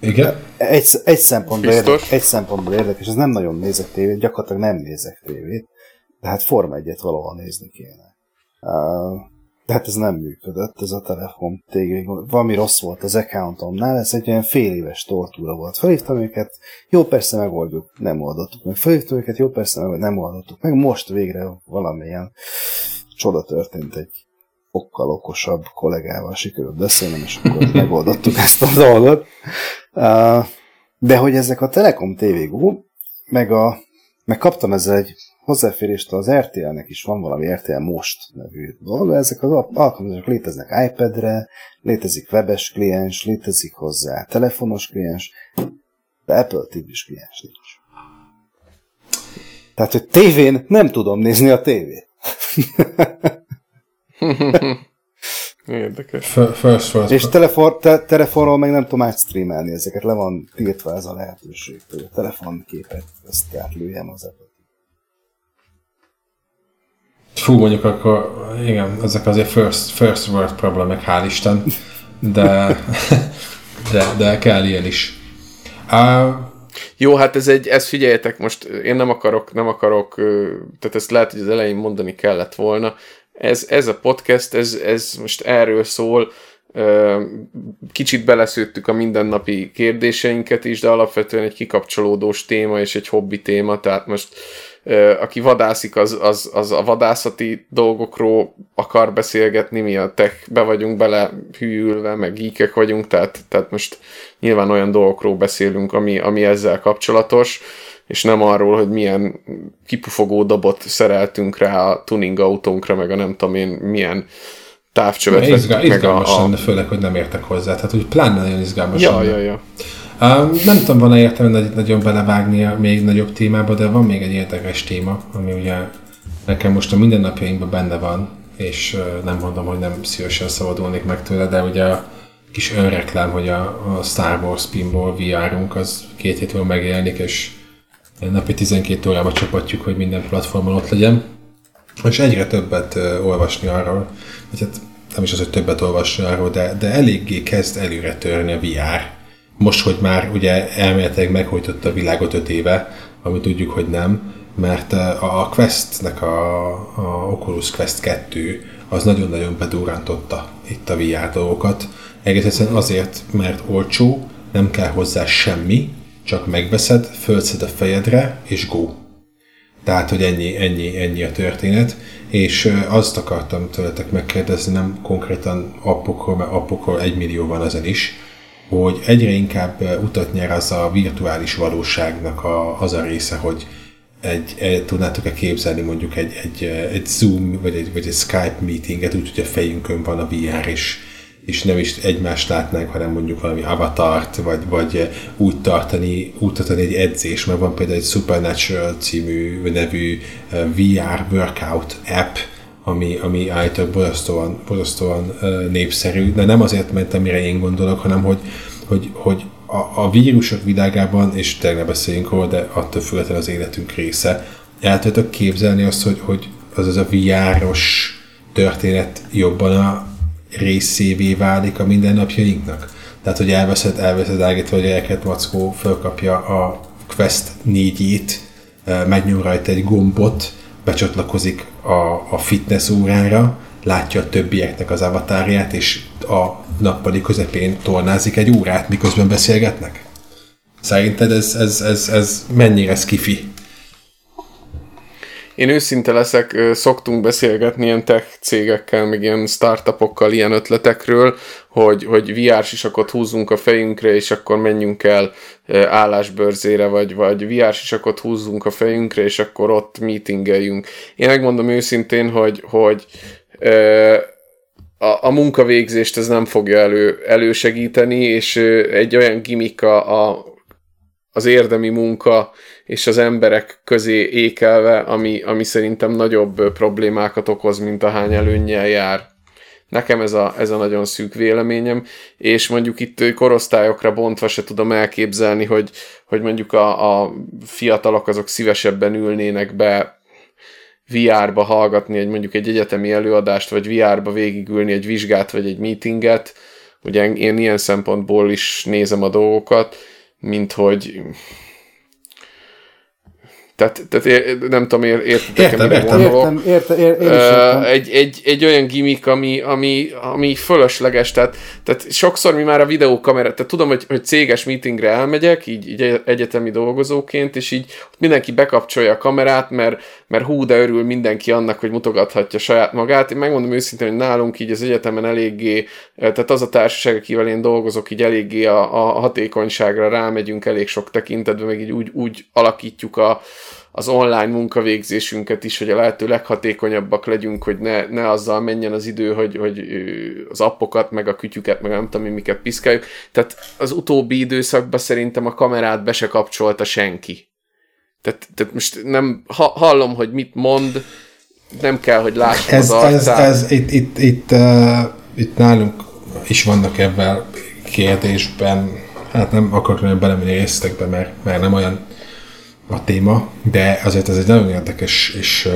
Igen? Egy, egy, szempontból érdekes, egy szempontból érdekes, ez nem nagyon nézek tévét, gyakorlatilag nem nézek tévét, de hát Forma egyet valahol nézni kéne. Uh, de hát ez nem működött, ez a telefon tégé. Valami rossz volt az accountomnál, ez egy olyan fél éves tortúra volt. Felhívtam őket, jó persze megoldjuk, nem oldottuk meg. Felhívtam őket, jó persze meg, nem oldottuk meg. Most végre valamilyen csoda történt egy okkal okosabb kollégával sikerült beszélnem, és akkor megoldottuk ezt a dolgot. De hogy ezek a Telekom TV Go, meg, a, meg kaptam ezzel egy hozzáférést az RTL-nek is van valami RTL Most nevű dolog, ezek az alkalmazások léteznek iPad-re, létezik webes kliens, létezik hozzá telefonos kliens, de Apple TV-s kliens nincs. Tehát, hogy tévén nem tudom nézni a tévét. Érdekes. First, first, És telefon, te, telefonról meg nem tudom átstreamelni ezeket, le van tiltva ez a lehetőség, hogy a telefonképet ezt átlőjem az Fú, mondjuk akkor, igen, ezek azért first, first world problémák, hál' Isten, de, de, de kell ilyen is. Uh, jó, hát ez egy, ezt figyeljetek, most én nem akarok, nem akarok, tehát ezt lehet, hogy az elején mondani kellett volna. Ez, ez a podcast, ez, ez most erről szól, kicsit beleszőttük a mindennapi kérdéseinket is, de alapvetően egy kikapcsolódós téma és egy hobbi téma, tehát most aki vadászik, az, az, az a vadászati dolgokról akar beszélgetni, mi a be vagyunk bele hűülve, meg geekek vagyunk, tehát, tehát most nyilván olyan dolgokról beszélünk, ami, ami ezzel kapcsolatos, és nem arról, hogy milyen kipufogó dobot szereltünk rá a tuning autónkra, meg a nem tudom én milyen távcsövet Izgál, meg izgalmas a, a... lenne, főleg, hogy nem értek hozzá. Tehát, hogy pláne nagyon izgalmas ja, lenne. Ja, ja. Nem tudom, van-e értelme nagy, nagyon belevágni a még nagyobb témába, de van még egy érdekes téma, ami ugye nekem most a mindennapjainkban benne van, és uh, nem mondom, hogy nem szívesen szabadulnék meg tőle, de ugye a kis önreklám, hogy a, a Star Wars Pinball VR-unk az két hétről megjelenik, és napi 12 órába csapatjuk, hogy minden platformon ott legyen. És egyre többet olvasni arról, vagy hát nem is az, hogy többet olvasni arról, de, de eléggé kezd előre törni a VR most, hogy már ugye elméletileg meghojtotta a világot öt éve, ami tudjuk, hogy nem, mert a Questnek a, a Oculus Quest 2 az nagyon-nagyon bedurrantotta itt a VR dolgokat. Egész egyszerűen azért, mert olcsó, nem kell hozzá semmi, csak megveszed, fölszed a fejedre, és go. Tehát, hogy ennyi, ennyi, ennyi a történet, és azt akartam tőletek megkérdezni, nem konkrétan appokról, mert appokról egy millió van ezen is, hogy egyre inkább utat nyer az a virtuális valóságnak a, az a része, hogy egy, egy tudnátok-e képzelni mondjuk egy, egy, egy Zoom vagy egy, vagy egy Skype meetinget, úgy, hogy a fejünkön van a VR, és, és nem is egymást látnánk, hanem mondjuk valami avatart, vagy, vagy úgy tartani, úgy tartani egy edzés, mert van például egy Supernatural című nevű VR workout app, ami, ami állítólag borzasztóan, borzasztóan népszerű, de nem azért ment, amire én gondolok, hanem hogy, hogy, hogy a, a vírusok világában, és tegnap beszéljünk róla, de attól függetlenül az életünk része, el tudtok képzelni azt, hogy, hogy az az a VR-os történet jobban a részévé válik a mindennapjainknak? Tehát, hogy elveszed, elveszed állítva a gyereket, Mackó fölkapja a Quest 4-ét, megnyom rajta egy gombot, becsatlakozik a, a fitness órára, látja a többieknek az avatárját, és a nappali közepén tornázik egy órát, miközben beszélgetnek? Szerinted ez, ez, ez, ez mennyire skifi? Én őszinte leszek, szoktunk beszélgetni ilyen tech cégekkel, meg ilyen startupokkal ilyen ötletekről, hogy, hogy VR sisakot húzunk a fejünkre, és akkor menjünk el állásbörzére, vagy, vagy VR sisakot húzzunk a fejünkre, és akkor ott meetingeljünk. Én megmondom őszintén, hogy, hogy a, a munkavégzést ez nem fogja elő, elősegíteni, és egy olyan gimmick a, a, az érdemi munka és az emberek közé ékelve, ami, ami szerintem nagyobb problémákat okoz, mint a hány előnnyel jár. Nekem ez a, ez a nagyon szűk véleményem, és mondjuk itt korosztályokra bontva se tudom elképzelni, hogy, hogy mondjuk a, a fiatalok azok szívesebben ülnének be VR-ba hallgatni egy mondjuk egy egyetemi előadást, vagy VR-ba végigülni egy vizsgát, vagy egy meetinget. Ugye én ilyen szempontból is nézem a dolgokat, mint hogy tehát, tehát nem tudom, értitek értem, értem, értem, értem, értem, értem. Egy, egy, egy olyan gimmick, ami, ami, ami fölösleges, tehát, tehát sokszor mi már a videókamera, tehát tudom, hogy, hogy céges meetingre elmegyek, így, így egyetemi dolgozóként, és így mindenki bekapcsolja a kamerát, mert, mert hú, de örül mindenki annak, hogy mutogathatja saját magát. Én megmondom őszintén, hogy nálunk így az egyetemen eléggé, tehát az a társaság, akivel én dolgozok, így eléggé a, a hatékonyságra rámegyünk elég sok tekintetben, meg így úgy, úgy alakítjuk a, az online munkavégzésünket is, hogy a lehető leghatékonyabbak legyünk, hogy ne, ne azzal menjen az idő, hogy, hogy az appokat, meg a kütyüket, meg nem tudom, miket piszkáljuk. Tehát az utóbbi időszakban szerintem a kamerát be se kapcsolta senki. Tehát, tehát most nem ha, hallom, hogy mit mond, nem kell, hogy lássam ez, az ez, ez, itt, itt, itt, uh, itt nálunk is vannak ebben kérdésben, hát nem akarok nagyon belemenni részletekbe, mert, mert nem olyan a téma, de azért ez egy nagyon érdekes és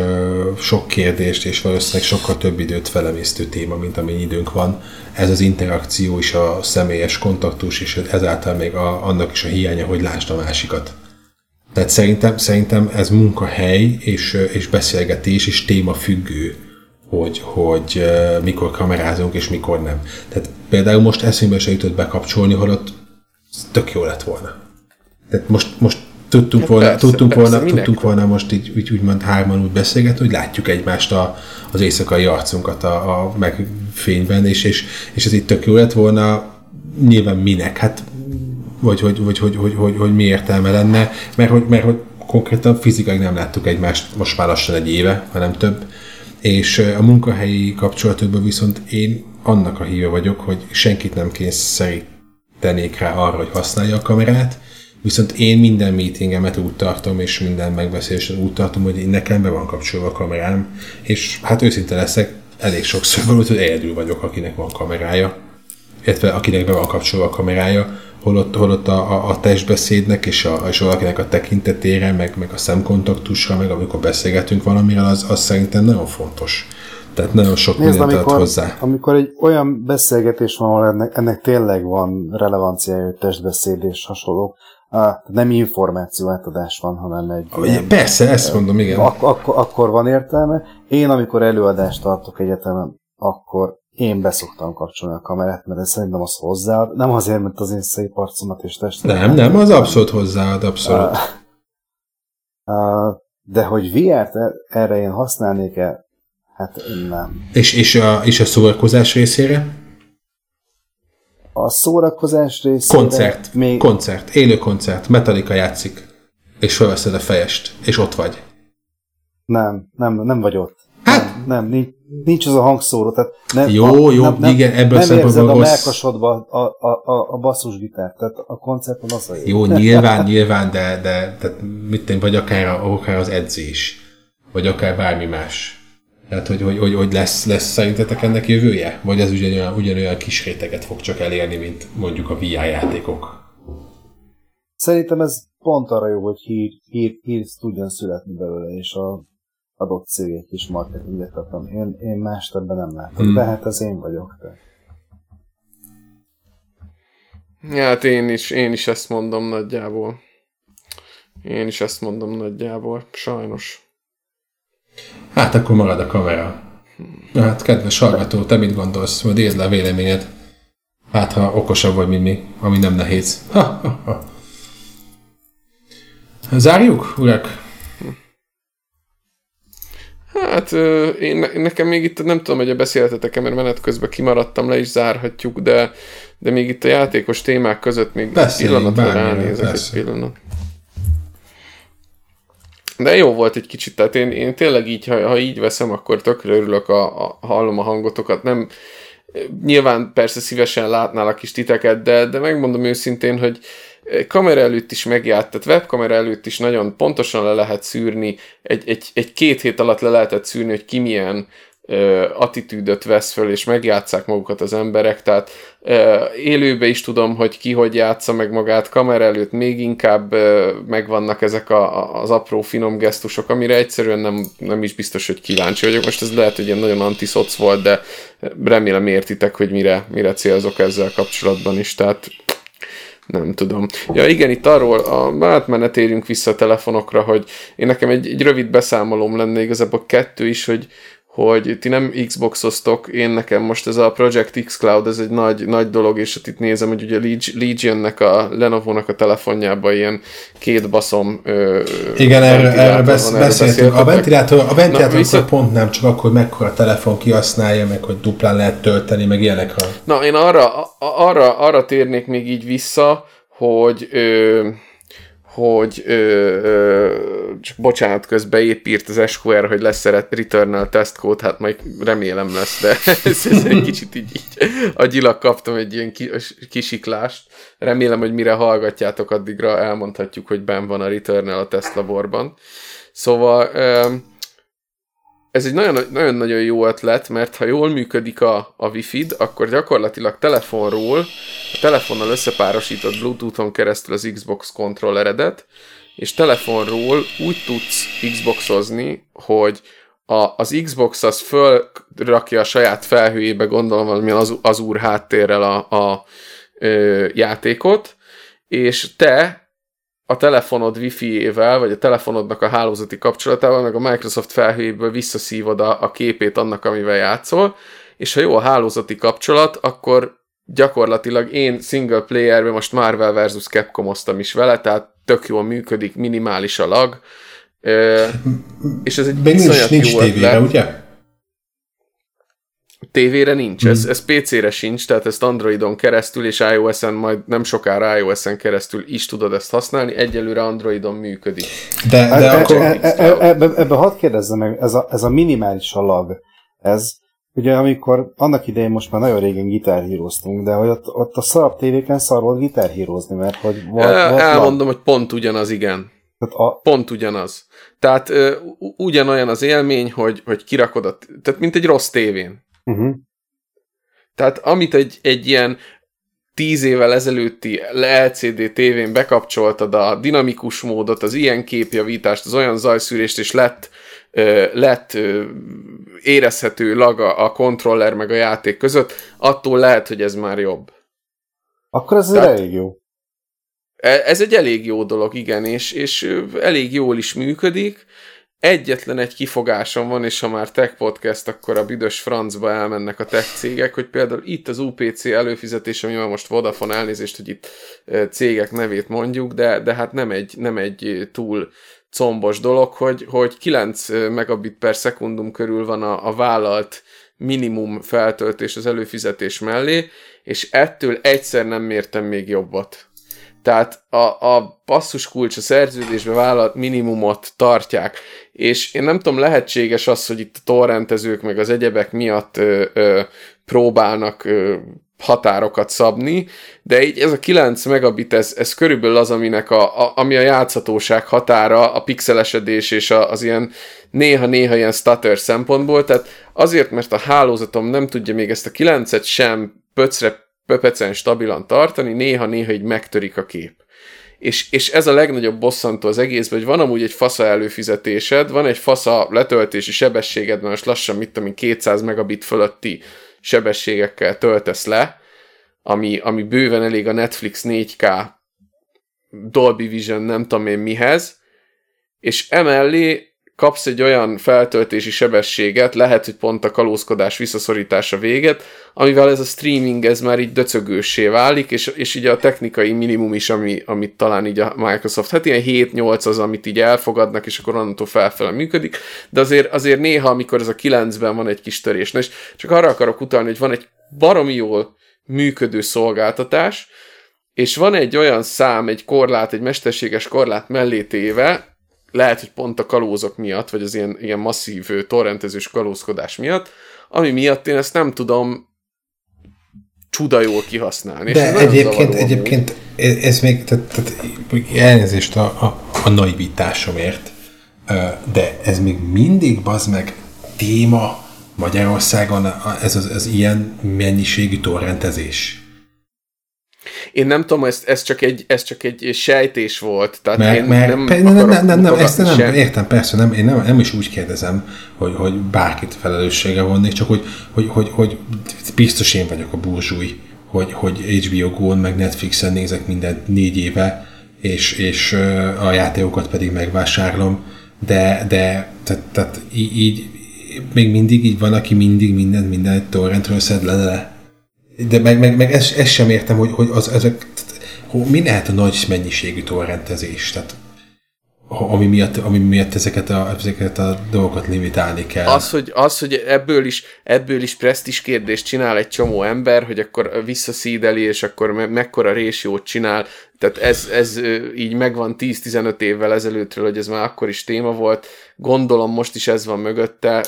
sok kérdést és valószínűleg sokkal több időt felemésztő téma, mint amennyi időnk van. Ez az interakció és a személyes kontaktus, és ezáltal még a, annak is a hiánya, hogy lásd a másikat. Tehát szerintem, szerintem ez munkahely és, és beszélgetés és téma függő, hogy, hogy mikor kamerázunk és mikor nem. Tehát például most eszünkbe se jutott bekapcsolni, holott tök jó lett volna. Tehát most, most tudtunk hát volna, persze, tudtunk, persze, volna, tudtunk volna most így úgy, úgymond hárman úgy beszélgetni, hogy látjuk egymást a, az éjszakai arcunkat a, a megfényben, és, és, és ez itt tök jó lett volna, nyilván minek, hát vagy hogy, hogy, hogy, hogy, hogy, hogy mi értelme lenne, mert hogy, mert hogy konkrétan fizikai nem láttuk egymást most már lassan egy éve, hanem több, és a munkahelyi kapcsolatokban viszont én annak a híve vagyok, hogy senkit nem kényszerítenék rá arra, hogy használja a kamerát, Viszont én minden meetingemet úgy tartom, és minden megbeszélésen úgy tartom, hogy nekem be van kapcsolva a kamerám, és hát őszinte leszek, elég sokszor volt, hogy egyedül vagyok, akinek van kamerája, illetve akinek be van kapcsolva a kamerája, holott, holott a, a, a testbeszédnek és, a, és valakinek a tekintetére, meg, meg a szemkontaktusra, meg amikor beszélgetünk valamiről, az, az szerintem nagyon fontos. Tehát nagyon sok Nézd, mindent amikor, hozzá. Amikor egy olyan beszélgetés van, ahol ennek, ennek tényleg van relevanciája, testbeszéd és hasonlók, Nem információ átadás van, hanem egy... Ugye, ilyen, persze, ezt mondom, igen. Ak- ak- akkor van értelme. Én, amikor előadást tartok egyetemen, akkor én beszoktam kapcsolni a kamerát, mert ez szerintem az hozzáad. Nem azért, mert az én szép arcomat és testet. Nem, nem, az abszolút hozzáad, abszolút. Uh, uh, de hogy VR-t e- erre én használnék-e, hát nem. És, és, a, és a szórakozás részére? A szórakozás részére... Koncert, még... koncert, élő koncert, Metallica játszik, és felveszed a fejest, és ott vagy. Nem, nem, nem vagy ott. Hát, nem, nem. Nincs, nincs az a hangszóró. Tehát nem, jó, a, jó, nem, igen, ebből nem érzed a melkasodba a, a, a, a basszusgitárt, tehát a koncerten az a jó. Nyilván, nyilván, de, de tehát mit én, vagy akár, akár az edzés, vagy akár bármi más. Tehát, hogy, hogy, hogy, hogy lesz, lesz szerintetek ennek jövője? Vagy ez ugyanolyan, ugyanolyan kis réteget fog csak elérni, mint mondjuk a VR játékok? Szerintem ez pont arra jó, hogy hír, hír, hír tudjon születni belőle, és a adott cégek is marketinget adtam. Én, én más ebben nem látom, hmm. de hát ez én vagyok. De. Ja, hát én is, én is ezt mondom nagyjából. Én is ezt mondom nagyjából, sajnos. Hát akkor marad a kamera. Hát, kedves hallgató, te mit gondolsz? Majd írd le a véleményed. Hát, ha okosabb vagy, mint mi, ami nem nehéz. Ha, ha, ha. Zárjuk, urak? Hát én, nekem még itt nem tudom, hogy a beszéltetek mert menet közben kimaradtam, le is zárhatjuk, de, de még itt a játékos témák között még Beszéljünk, pillanatra ránézek egy pillanat. De jó volt egy kicsit, tehát én, én tényleg így, ha, ha így veszem, akkor tökre örülök, a, a, hallom a hangotokat. Nem, nyilván persze szívesen látnálak is titeket, de, de megmondom őszintén, hogy kamera előtt is megjárt, tehát webkamera előtt is nagyon pontosan le lehet szűrni, egy, egy, egy két hét alatt le lehetett szűrni, hogy ki milyen attitűdöt vesz föl, és megjátszák magukat az emberek, tehát élőbe is tudom, hogy ki hogy játsza meg magát, kamera előtt még inkább megvannak ezek a, az apró finom gesztusok, amire egyszerűen nem, nem is biztos, hogy kíváncsi vagyok. Most ez lehet, hogy ilyen nagyon antiszoc volt, de remélem értitek, hogy mire, mire célzok ezzel kapcsolatban is, tehát nem tudom. Ja igen, itt arról, a, hát már térjünk vissza a telefonokra, hogy én nekem egy, egy rövid beszámolóm lenne, igazából kettő is, hogy hogy ti nem Xboxoztok, én nekem most ez a Project X Cloud, ez egy nagy, nagy dolog, és itt nézem, hogy ugye Legionnek a Lenovo-nak a telefonjában ilyen két baszom ö, Igen, erről, erről besz, beszéltünk. A ventilátor, a ventilátor vissza... pont nem, csak akkor, hogy mekkora telefon kihasználja, meg hogy duplán lehet tölteni, meg ilyenekre. Na, én arra, arra, arra térnék még így vissza, hogy ö, hogy ö, ö, csak bocsánat, közben épírt az SQR, hogy lesz szeret returnal testcode, hát majd remélem lesz, de ez, ez egy kicsit így, így agyilag kaptam egy ilyen kisiklást. Remélem, hogy mire hallgatjátok, addigra elmondhatjuk, hogy ben van a returnal a tesztlaborban. Szóval ö, ez egy nagyon-nagyon jó ötlet, mert ha jól működik a, a Wi-Fi-d, akkor gyakorlatilag telefonról, a telefonnal összepárosított Bluetooth-on keresztül az Xbox kontrolleredet, és telefonról úgy tudsz Xboxozni, hogy a, az Xbox az fölrakja a saját felhőjébe, gondolom valamilyen az, az úr háttérrel a, a ö, játékot, és te a telefonod wifi-ével, vagy a telefonodnak a hálózati kapcsolatával, meg a Microsoft felhőjéből visszaszívod a, a képét annak, amivel játszol, és ha jó a hálózati kapcsolat, akkor gyakorlatilag én single playerben most Marvel vs. Capcom-oztam is vele, tehát tök jól működik, minimális a lag, és ez egy Még nincs, nincs jó tévére, ötlet. ugye? Tévére nincs, hmm. ez, ez PC-re sincs, tehát ezt Androidon keresztül és iOS-en majd nem sokára iOS-en keresztül is tudod ezt használni, egyelőre Androidon működik. De, de e, akkor... E, e, e, ebbe, ebbe hadd kérdezzem meg, ez a, ez a minimális alag, ez ugye amikor annak idején most már nagyon régen gitárhíroztunk, de hogy ott, ott a szarabb tévéken szar volt gitárhírozni, mert hogy... Volt, volt Elmondom, hogy pont ugyanaz, igen. Tehát a... Pont ugyanaz. Tehát uh, ugyanolyan az élmény, hogy, hogy kirakod a... Tehát mint egy rossz tévén. Uh-huh. Tehát amit egy, egy ilyen tíz évvel ezelőtti LCD tévén bekapcsoltad a dinamikus módot, az ilyen képjavítást, az olyan zajszűrést, és lett lett érezhető lag a kontroller meg a játék között, attól lehet, hogy ez már jobb. Akkor ez Tehát, elég jó. E, ez egy elég jó dolog, igen, és, és elég jól is működik. Egyetlen egy kifogásom van, és ha már tech podcast, akkor a büdös francba elmennek a tech cégek, hogy például itt az UPC előfizetés, ami most Vodafone elnézést, hogy itt cégek nevét mondjuk, de, de hát nem egy, nem egy túl combos dolog, hogy, hogy 9 megabit per szekundum körül van a, a vállalt minimum feltöltés az előfizetés mellé, és ettől egyszer nem mértem még jobbat. Tehát a, a passzus kulcs a szerződésbe vállalt minimumot tartják, és én nem tudom, lehetséges az, hogy itt a torrentezők meg az egyebek miatt ö, ö, próbálnak ö, határokat szabni, de így ez a 9 megabit, ez, ez körülbelül az, aminek a, a, ami a játszhatóság határa, a pixelesedés és a, az ilyen néha-néha ilyen stutter szempontból, tehát azért, mert a hálózatom nem tudja még ezt a 9-et sem pöcre pöpecen stabilan tartani, néha-néha így megtörik a kép. És, és ez a legnagyobb bosszantó az egészben, hogy van amúgy egy fasza előfizetésed, van egy fasza letöltési sebességed, mert most lassan, mit tudom 200 megabit fölötti sebességekkel töltesz le, ami, ami bőven elég a Netflix 4K Dolby Vision nem tudom én mihez, és emellé kapsz egy olyan feltöltési sebességet, lehet, hogy pont a kalózkodás visszaszorítása véget, amivel ez a streaming ez már így döcögőssé válik, és, és így a technikai minimum is, ami, amit talán így a Microsoft, hát ilyen 7-8 az, amit így elfogadnak, és akkor onnantól felfele működik, de azért, azért néha, amikor ez a 9-ben van egy kis törés, na és csak arra akarok utalni, hogy van egy baromi jól működő szolgáltatás, és van egy olyan szám, egy korlát, egy mesterséges korlát mellé lehet, hogy pont a kalózok miatt, vagy az ilyen, ilyen masszív torrentezős kalózkodás miatt, ami miatt én ezt nem tudom csuda jól kihasználni. De ez egyébként, egyébként ez még, tehát, tehát elnézést a, a, a naivitásomért, de ez még mindig, bazd meg, téma Magyarországon ez az, az ilyen mennyiségű torrentezés. Én nem tudom, ez, ez, csak, egy, ez csak egy sejtés volt. Tehát mert, én mert, nem, pe, nem, nem, nem, nem, ezt nem, sem. értem, persze, nem, én nem, nem is úgy kérdezem, hogy, hogy bárkit felelőssége vonnék, csak hogy, hogy, hogy, hogy biztos én vagyok a burzsúj, hogy, hogy HBO Go-n meg Netflixen nézek minden négy éve, és, és a játékokat pedig megvásárlom, de, de tehát, tehát így, így még mindig így van, aki mindig mindent, minden torrentről szed le, le de meg, meg, meg ezt, ezt sem értem, hogy, hogy az, ezek, hogy mi lehet a nagy mennyiségű torrentezés, tehát ami miatt, ami miatt ezeket a, ezeket a dolgokat limitálni kell. Az, hogy, az, hogy ebből is, ebből is presztis kérdést csinál egy csomó ember, hogy akkor visszaszídeli, és akkor me- mekkora résiót csinál, tehát ez, ez így megvan 10-15 évvel ezelőttről, hogy ez már akkor is téma volt. Gondolom most is ez van mögötte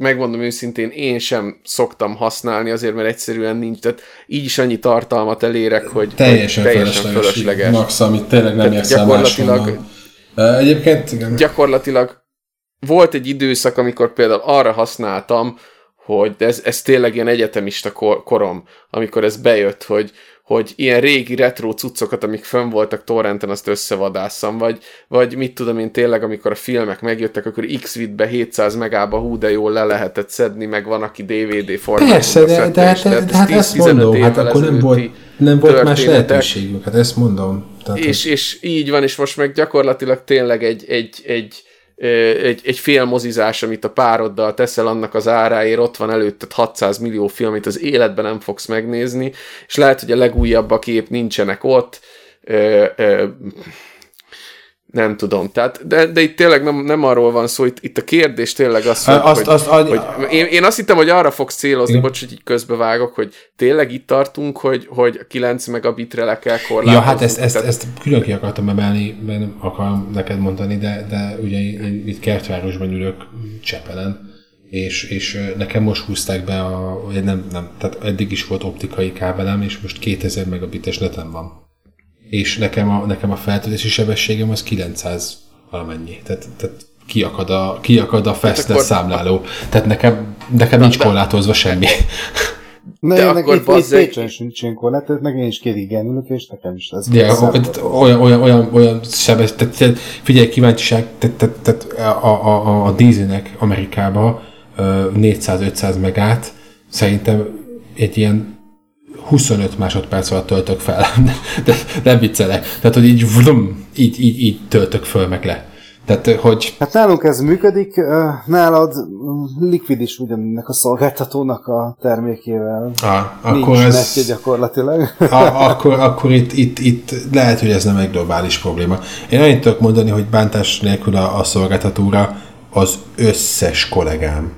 megmondom őszintén, én sem szoktam használni, azért, mert egyszerűen nincs, tehát így is annyi tartalmat elérek, hogy teljesen, hogy teljesen fölösleges. fölösleges. Max, amit tényleg nem érsz gyakorlatilag, Egyébként igen. Gyakorlatilag volt egy időszak, amikor például arra használtam, hogy ez, ez tényleg ilyen egyetemista kor, korom, amikor ez bejött, hogy, hogy ilyen régi retro cuccokat, amik fönn voltak torrenten, azt összevadásszam, vagy, vagy mit tudom én tényleg, amikor a filmek megjöttek, akkor x be 700 megába hú, de jól le lehetett szedni, meg van, aki DVD formában. Persze, de, de, de, de, de hát ezt mondom, hát akkor nem volt, nem volt más lehetőségük, hát ezt mondom. Tehát és, és így van, és most meg gyakorlatilag tényleg egy, egy, egy egy, egy filmozizás, amit a pároddal teszel annak az áráért, ott van előtted 600 millió film, amit az életben nem fogsz megnézni, és lehet, hogy a legújabb a kép nincsenek ott, ö, ö, nem tudom. Tehát, de, de itt tényleg nem, nem arról van szó, itt, itt a kérdés tényleg az, hogy, azt, hogy, azt, hogy, hogy én, én azt hittem, hogy arra fogsz célozni, igen. bocs, hogy így közbevágok, hogy tényleg itt tartunk, hogy, hogy 9 megabitre le kell korlátozni. Ja, hát ezt, ezt, ezt külön ki akartam emelni, mert nem akarom neked mondani, de, de ugye én itt kertvárosban ülök Csepelen, és, és nekem most húzták be a, nem, nem, tehát eddig is volt optikai kábelem, és most 2000 megabites netem van és nekem a, nekem a feltöltési sebességem az 900 valamennyi. Tehát, tehát kiakad a, kiakad a fastness számláló. Tehát nekem, nekem nincs korlátozva semmi. Na, de akkor itt, itt Pécsen sincs ilyen korlát, meg én is két igen ülök, és nekem is lesz. Ja, olyan, olyan, olyan, olyan sebes, tehát, figyelj, kíváncsiság, tehát, tehát, tehát a, a, a, a Disneynek Amerikában 400-500 megát szerintem egy ilyen 25 másodperc alatt töltök fel. De nem viccelek. Tehát, hogy így, vlum, így, így, így töltök föl meg le. Tehát, hogy... Hát nálunk ez működik, nálad likvid is ugyanennek a szolgáltatónak a termékével. Ah, akkor Nincs ez... gyakorlatilag. A, akkor, akkor itt, itt, itt lehet, hogy ez nem egy globális probléma. Én annyit tudok mondani, hogy bántás nélkül a, a szolgáltatóra az összes kollégám,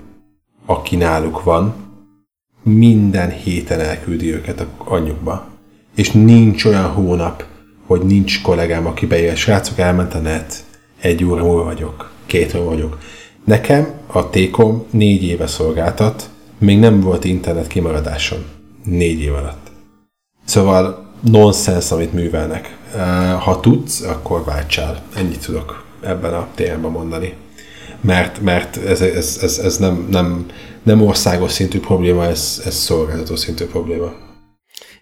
aki náluk van, minden héten elküldi őket a anyjukba. És nincs olyan hónap, hogy nincs kollégám, aki bejön, srácok, elment a net, egy óra múlva vagyok, két óra vagyok. Nekem a Tékom négy éve szolgáltat, még nem volt internet kimaradásom. Négy év alatt. Szóval nonsens, amit művelnek. Ha tudsz, akkor váltsál. Ennyit tudok ebben a témában mondani. Mert, mert ez, ez, ez, ez nem, nem, nem országos szintű probléma, ez, ez szolgáltató szintű probléma.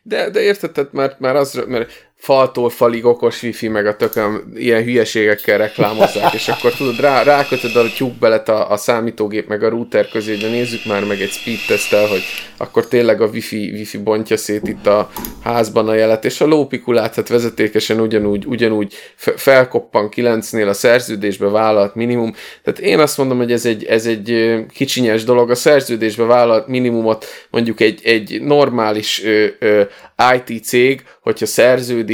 De, de érted, tehát már, már az, mert faltól falig okos wifi, meg a tököm ilyen hülyeségekkel reklámozzák, és akkor tudod, rá, rákötöd a tyúkbelet a, a számítógép meg a router közé, de nézzük már meg egy speed tesztel, hogy akkor tényleg a wifi, wifi bontja szét itt a házban a jelet, és a lópikulát hát vezetékesen ugyanúgy, ugyanúgy felkoppan 9-nél a szerződésbe vállalt minimum. Tehát én azt mondom, hogy ez egy, ez egy kicsinyes dolog. A szerződésbe vállalt minimumot mondjuk egy, egy normális ö, ö, IT cég, hogyha szerződik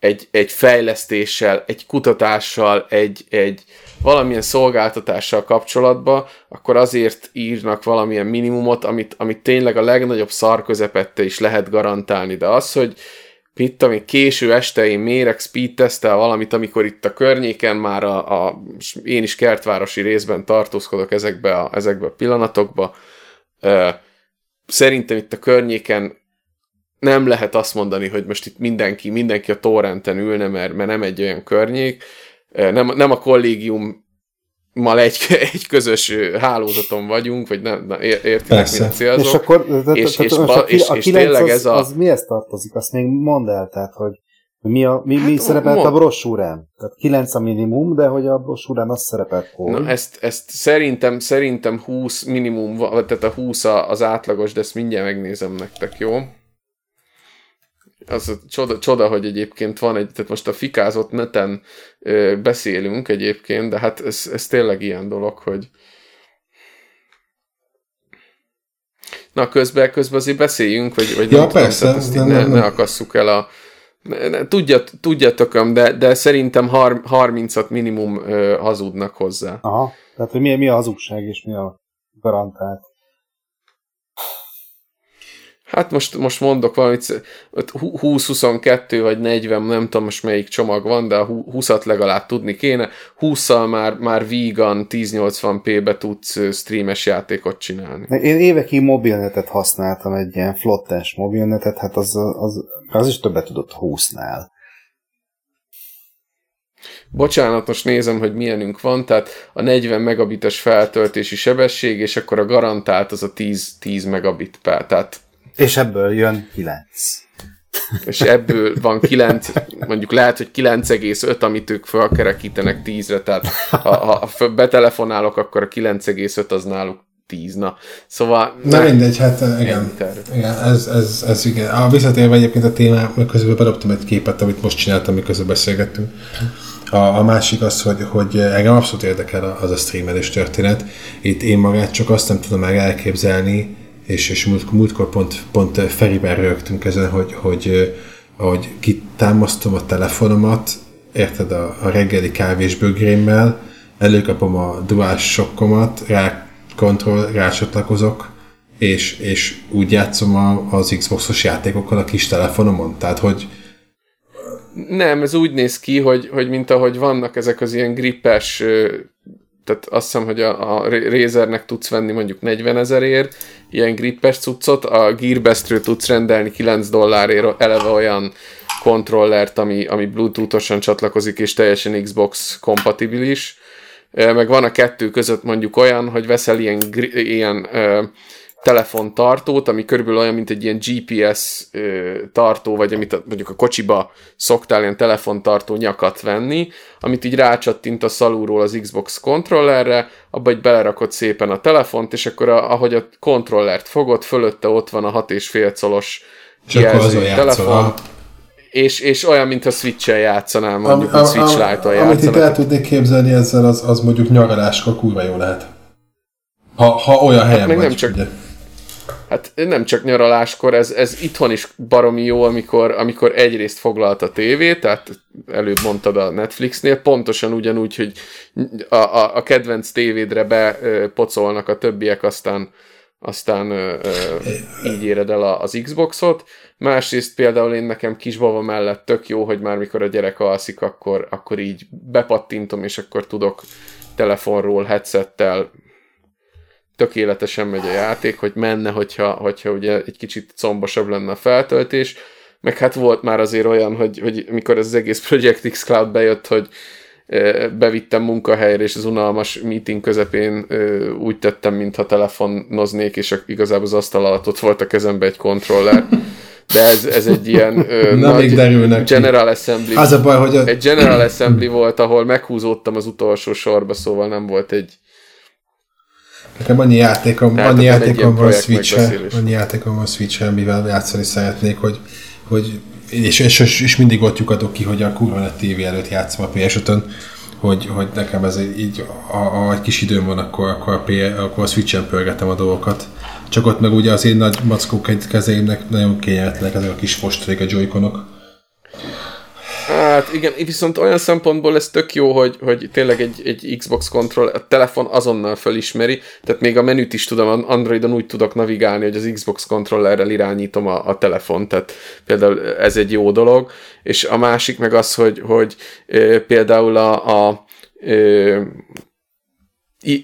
egy, egy fejlesztéssel, egy kutatással, egy, egy valamilyen szolgáltatással kapcsolatba, akkor azért írnak valamilyen minimumot, amit, amit tényleg a legnagyobb szar közepette is lehet garantálni. De az, hogy mit ami késő este én mérek speed tesztel valamit, amikor itt a környéken már a, a én is kertvárosi részben tartózkodok ezekbe a, ezekbe a pillanatokba, szerintem itt a környéken nem lehet azt mondani, hogy most itt mindenki, mindenki a torrenten ülne, mert, mert nem egy olyan környék, nem, nem a kollégium mal egy, egy közös hálózaton vagyunk, vagy nem, na, értitek, mit célzok. És akkor, és, és, és, és tényleg ez a... Az mihez tartozik? Azt még mondd el, tehát, hogy mi, a, mi, hát, mi szerepelt mond. a brossúrán? Tehát 9 a minimum, de hogy a brossúrán az szerepelt hogy? Na ezt, ezt szerintem, szerintem 20 minimum, tehát a 20 az átlagos, de ezt mindjárt megnézem nektek, jó? Az a csoda, csoda, hogy egyébként van egy, tehát most a fikázott neten ö, beszélünk egyébként, de hát ez, ez tényleg ilyen dolog, hogy Na, közben, közben azért beszéljünk, vagy, vagy ja, nem persze, tudom, ezt nem, ne, nem. ne akasszuk el a... Ne, tudjat, tudjatok, de, de szerintem har, 30-at minimum ö, hazudnak hozzá. Aha, tehát hogy mi, mi a hazugság és mi a garantált. Hát most, most mondok valamit, 20-22 vagy 40, nem tudom most melyik csomag van, de a 20-at legalább tudni kéne. 20-szal már, már vegan 1080p-be tudsz streames játékot csinálni. Én évekig mobilnetet használtam, egy ilyen flottás mobilnetet, hát az, az, az is többet tudott 20-nál. Bocsánat, most nézem, hogy milyenünk van, tehát a 40 megabites feltöltési sebesség, és akkor a garantált az a 10, 10 megabit per, tehát és ebből jön 9. És ebből van 9, mondjuk lehet, hogy 9,5, amit ők felkerekítenek 10-re, tehát ha, ha betelefonálok, akkor a 9,5 az náluk 10, na. Szóval... Na mindegy, hát igen. Igen, ez, ez, ez igen. A visszatérve egyébként a témá, meg közben bedobtam egy képet, amit most csináltam, miközben beszélgettünk. A, a másik az, hogy, hogy engem abszolút érdekel az a streamelés történet. Itt én magát csak azt nem tudom meg elképzelni, és, és múlt, múltkor pont, pont Feriben rögtünk ezen, hogy, hogy, hogy kitámasztom a telefonomat, érted, a, a reggeli kávés bögrémmel, előkapom a dual sokkomat, rá kontroll, rácsatlakozok, és, és úgy játszom a, az Xboxos játékokkal a kis telefonomon. Tehát, hogy nem, ez úgy néz ki, hogy, hogy mint ahogy vannak ezek az ilyen grippes tehát azt hiszem, hogy a, a Razernek tudsz venni mondjuk 40 ezerért ilyen grippes cuccot, a Gearbestről tudsz rendelni 9 dollárért eleve olyan kontrollert, ami, ami Bluetooth-osan csatlakozik, és teljesen Xbox kompatibilis. Meg van a kettő között mondjuk olyan, hogy veszel ilyen, ilyen telefontartót, ami körülbelül olyan, mint egy ilyen GPS ö, tartó, vagy amit a, mondjuk a kocsiba szoktál ilyen telefontartó nyakat venni, amit így rácsattint a szalúról az Xbox kontrollerre, abba egy belerakod szépen a telefont, és akkor a, ahogy a kontrollert fogod, fölötte ott van a 6,5 colos jelző telefon, és, és olyan, mintha Switch-el játszanál, mondjuk, a, a, Switch Lite-tal Amit itt el tudnék képzelni ezzel, az, az mondjuk nyaraláskor kurva jó lehet. Ha, ha olyan helyen hát vagy, nem csak, ugye. Hát nem csak nyaraláskor, ez, ez itthon is baromi jó, amikor, amikor egyrészt foglalt a tévé, tehát előbb mondtad a Netflixnél, pontosan ugyanúgy, hogy a, a, a kedvenc tévédre bepocolnak a többiek, aztán aztán ö, ö, így éred el az Xboxot. Másrészt például én nekem kisbaba mellett tök jó, hogy már mikor a gyerek alszik, akkor, akkor így bepattintom, és akkor tudok telefonról, headsettel tökéletesen megy a játék, hogy menne, hogyha, hogyha ugye egy kicsit combosabb lenne a feltöltés, meg hát volt már azért olyan, hogy, hogy mikor ez az egész Project X Cloud bejött, hogy bevittem munkahelyre, és az unalmas meeting közepén úgy tettem, mintha telefonoznék, és igazából az asztal alatt ott volt a kezembe egy kontroller. De ez, ez egy ilyen ö, nagy General Assembly. Az a baj, hogy a... Egy General Assembly volt, ahol meghúzódtam az utolsó sorba, szóval nem volt egy Nekem annyi játékom, Tehát annyi játékom van Switch-en, annyi játékom van Switch-en, mivel játszani szeretnék, hogy, hogy és, és, és, mindig ott lyukadok ki, hogy a kurva a tévé előtt játszom a ps hogy, hogy nekem ez így, a, a, egy kis időm van, akkor, akkor, a, PS, akkor a Switch-en pörgetem a dolgokat. Csak ott meg ugye az én nagy mackók kezeimnek nagyon kényelmetlenek ezek a kis fostrék, a joyconok Hát igen, viszont olyan szempontból ez tök jó, hogy, hogy tényleg egy, egy Xbox control a telefon azonnal felismeri, tehát még a menüt is tudom, Androidon úgy tudok navigálni, hogy az Xbox controllerrel irányítom a, a telefon, tehát például ez egy jó dolog, és a másik meg az, hogy, hogy például a, a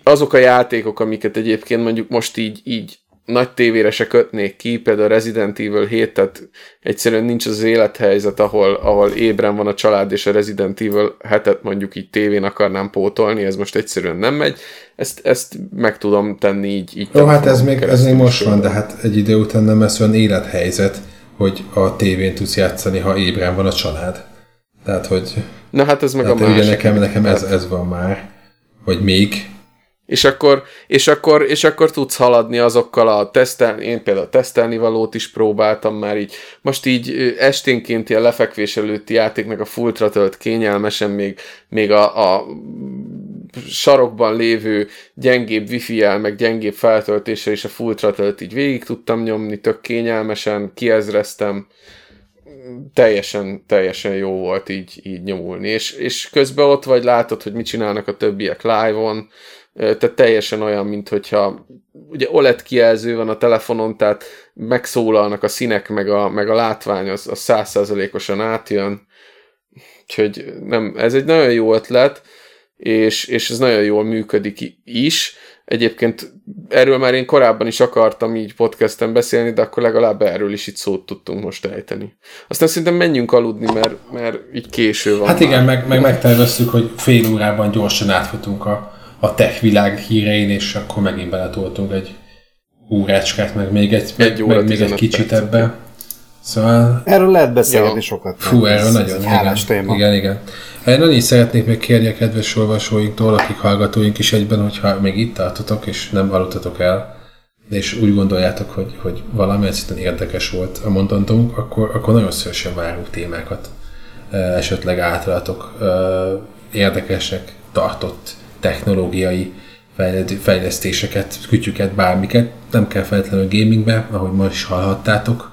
azok a játékok, amiket egyébként mondjuk most így, így nagy tévére se kötnék ki, például Resident Evil 7, tehát egyszerűen nincs az élethelyzet, ahol, ahol ébren van a család, és a Resident Evil hetet mondjuk így tévén akarnám pótolni, ez most egyszerűen nem megy, ezt, ezt meg tudom tenni így. így Jó, hát ez még, ez még most van, de hát egy idő után nem lesz olyan élethelyzet, hogy a tévén tudsz játszani, ha ébren van a család. Tehát, hogy... Na hát ez meg a másik. Nekem, nekem ez, ez van már, hogy még, és akkor, és, akkor, és akkor tudsz haladni azokkal a tesztelni, én például tesztelni valót is próbáltam már így. Most így esténként ilyen lefekvés előtti játéknak a full tölt kényelmesen még, még a, a sarokban lévő gyengébb wifi-jel, meg gyengébb feltöltéssel is a full tölt így végig tudtam nyomni, tök kényelmesen, kiezreztem. Teljesen, teljesen jó volt így, így nyomulni, és, és közben ott vagy, látod, hogy mit csinálnak a többiek live-on, tehát teljesen olyan, mint hogyha ugye OLED kijelző van a telefonon, tehát megszólalnak a színek, meg a, meg a látvány, az, százszerzelékosan átjön. Úgyhogy nem, ez egy nagyon jó ötlet, és, és ez nagyon jól működik is. Egyébként erről már én korábban is akartam így podcasten beszélni, de akkor legalább erről is itt szót tudtunk most ejteni. Aztán szerintem menjünk aludni, mert, mert így késő van. Hát igen, meg, meg megterveztük, hogy fél órában gyorsan átfutunk a, a tech világ hírein, és akkor megint beletoltunk egy órácskát, meg még egy, egy, meg, meg még egy kicsit ebbe. Szóval... Erről lehet beszélni ja. sokat. Fú, erről nagyon hálás téma. Igen, igen. Én nagyon szeretnék még kérni a kedves olvasóinktól, akik hallgatóink is egyben, hogyha még itt tartotok, és nem aludtatok el, és úgy gondoljátok, hogy, hogy valami egyszerűen érdekes volt a mondantunk, akkor, akkor nagyon szívesen várunk témákat. Esetleg általatok érdekesek tartott technológiai fejlesztéseket, kütyüket, bármiket. Nem kell feltétlenül gamingbe, ahogy ma is hallhattátok.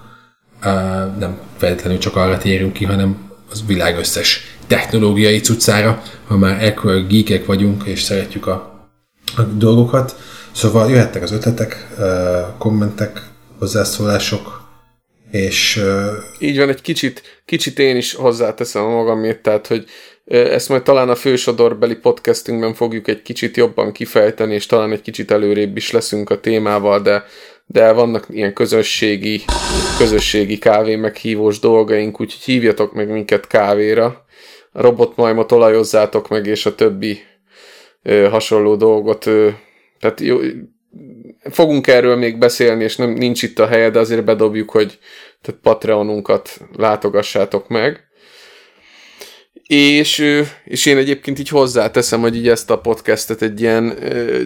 Nem feltétlenül csak arra térünk ki, hanem az világ összes technológiai cuccára, ha már ekkor geekek vagyunk, és szeretjük a, a dolgokat. Szóval jöhettek az ötletek, kommentek, hozzászólások, és... Így van, egy kicsit, kicsit én is hozzáteszem a magamét, tehát, hogy ezt majd talán a fősodorbeli podcastünkben fogjuk egy kicsit jobban kifejteni, és talán egy kicsit előrébb is leszünk a témával, de, de vannak ilyen közösségi, közösségi kávé meghívós dolgaink, úgyhogy hívjatok meg minket kávéra. A robotmajmot olajozzátok meg, és a többi ö, hasonló dolgot. Ö, tehát jó, fogunk erről még beszélni, és nem, nincs itt a helye, de azért bedobjuk, hogy tehát Patreonunkat látogassátok meg. És, és én egyébként így hozzáteszem, hogy így ezt a podcastet egy ilyen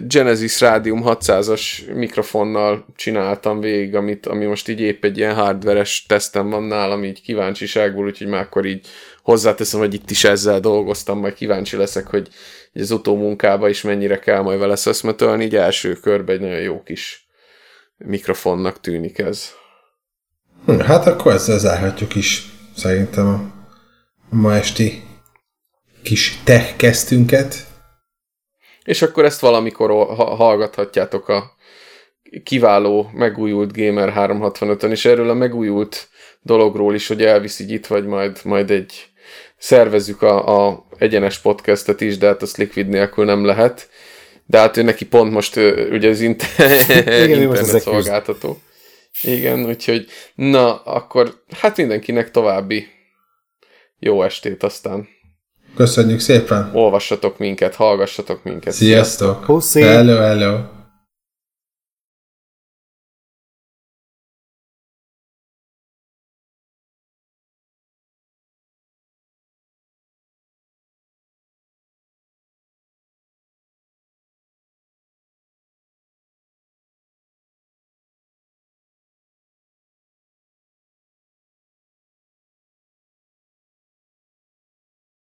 Genesis Radium 600-as mikrofonnal csináltam végig, amit, ami most így épp egy ilyen hardveres tesztem van nálam, így kíváncsiságból, úgyhogy már akkor így hozzáteszem, hogy itt is ezzel dolgoztam, majd kíváncsi leszek, hogy az utómunkába is mennyire kell majd vele szeszmetölni, így első körben egy nagyon jó kis mikrofonnak tűnik ez. Hát akkor ezzel zárhatjuk is szerintem a ma esti kis tech kezdtünket. És akkor ezt valamikor hallgathatjátok a kiváló, megújult Gamer 365-ön, és erről a megújult dologról is, hogy elviszi itt, vagy majd, majd egy szervezzük a, a egyenes podcastet is, de hát azt Liquid nélkül nem lehet. De hát ő neki pont most ugye az inter- Igen, internet szolgáltató. Igen, úgyhogy na, akkor hát mindenkinek további jó estét aztán. Köszönjük szépen! Olvassatok minket, hallgassatok minket. Sziasztok! Hello, hello!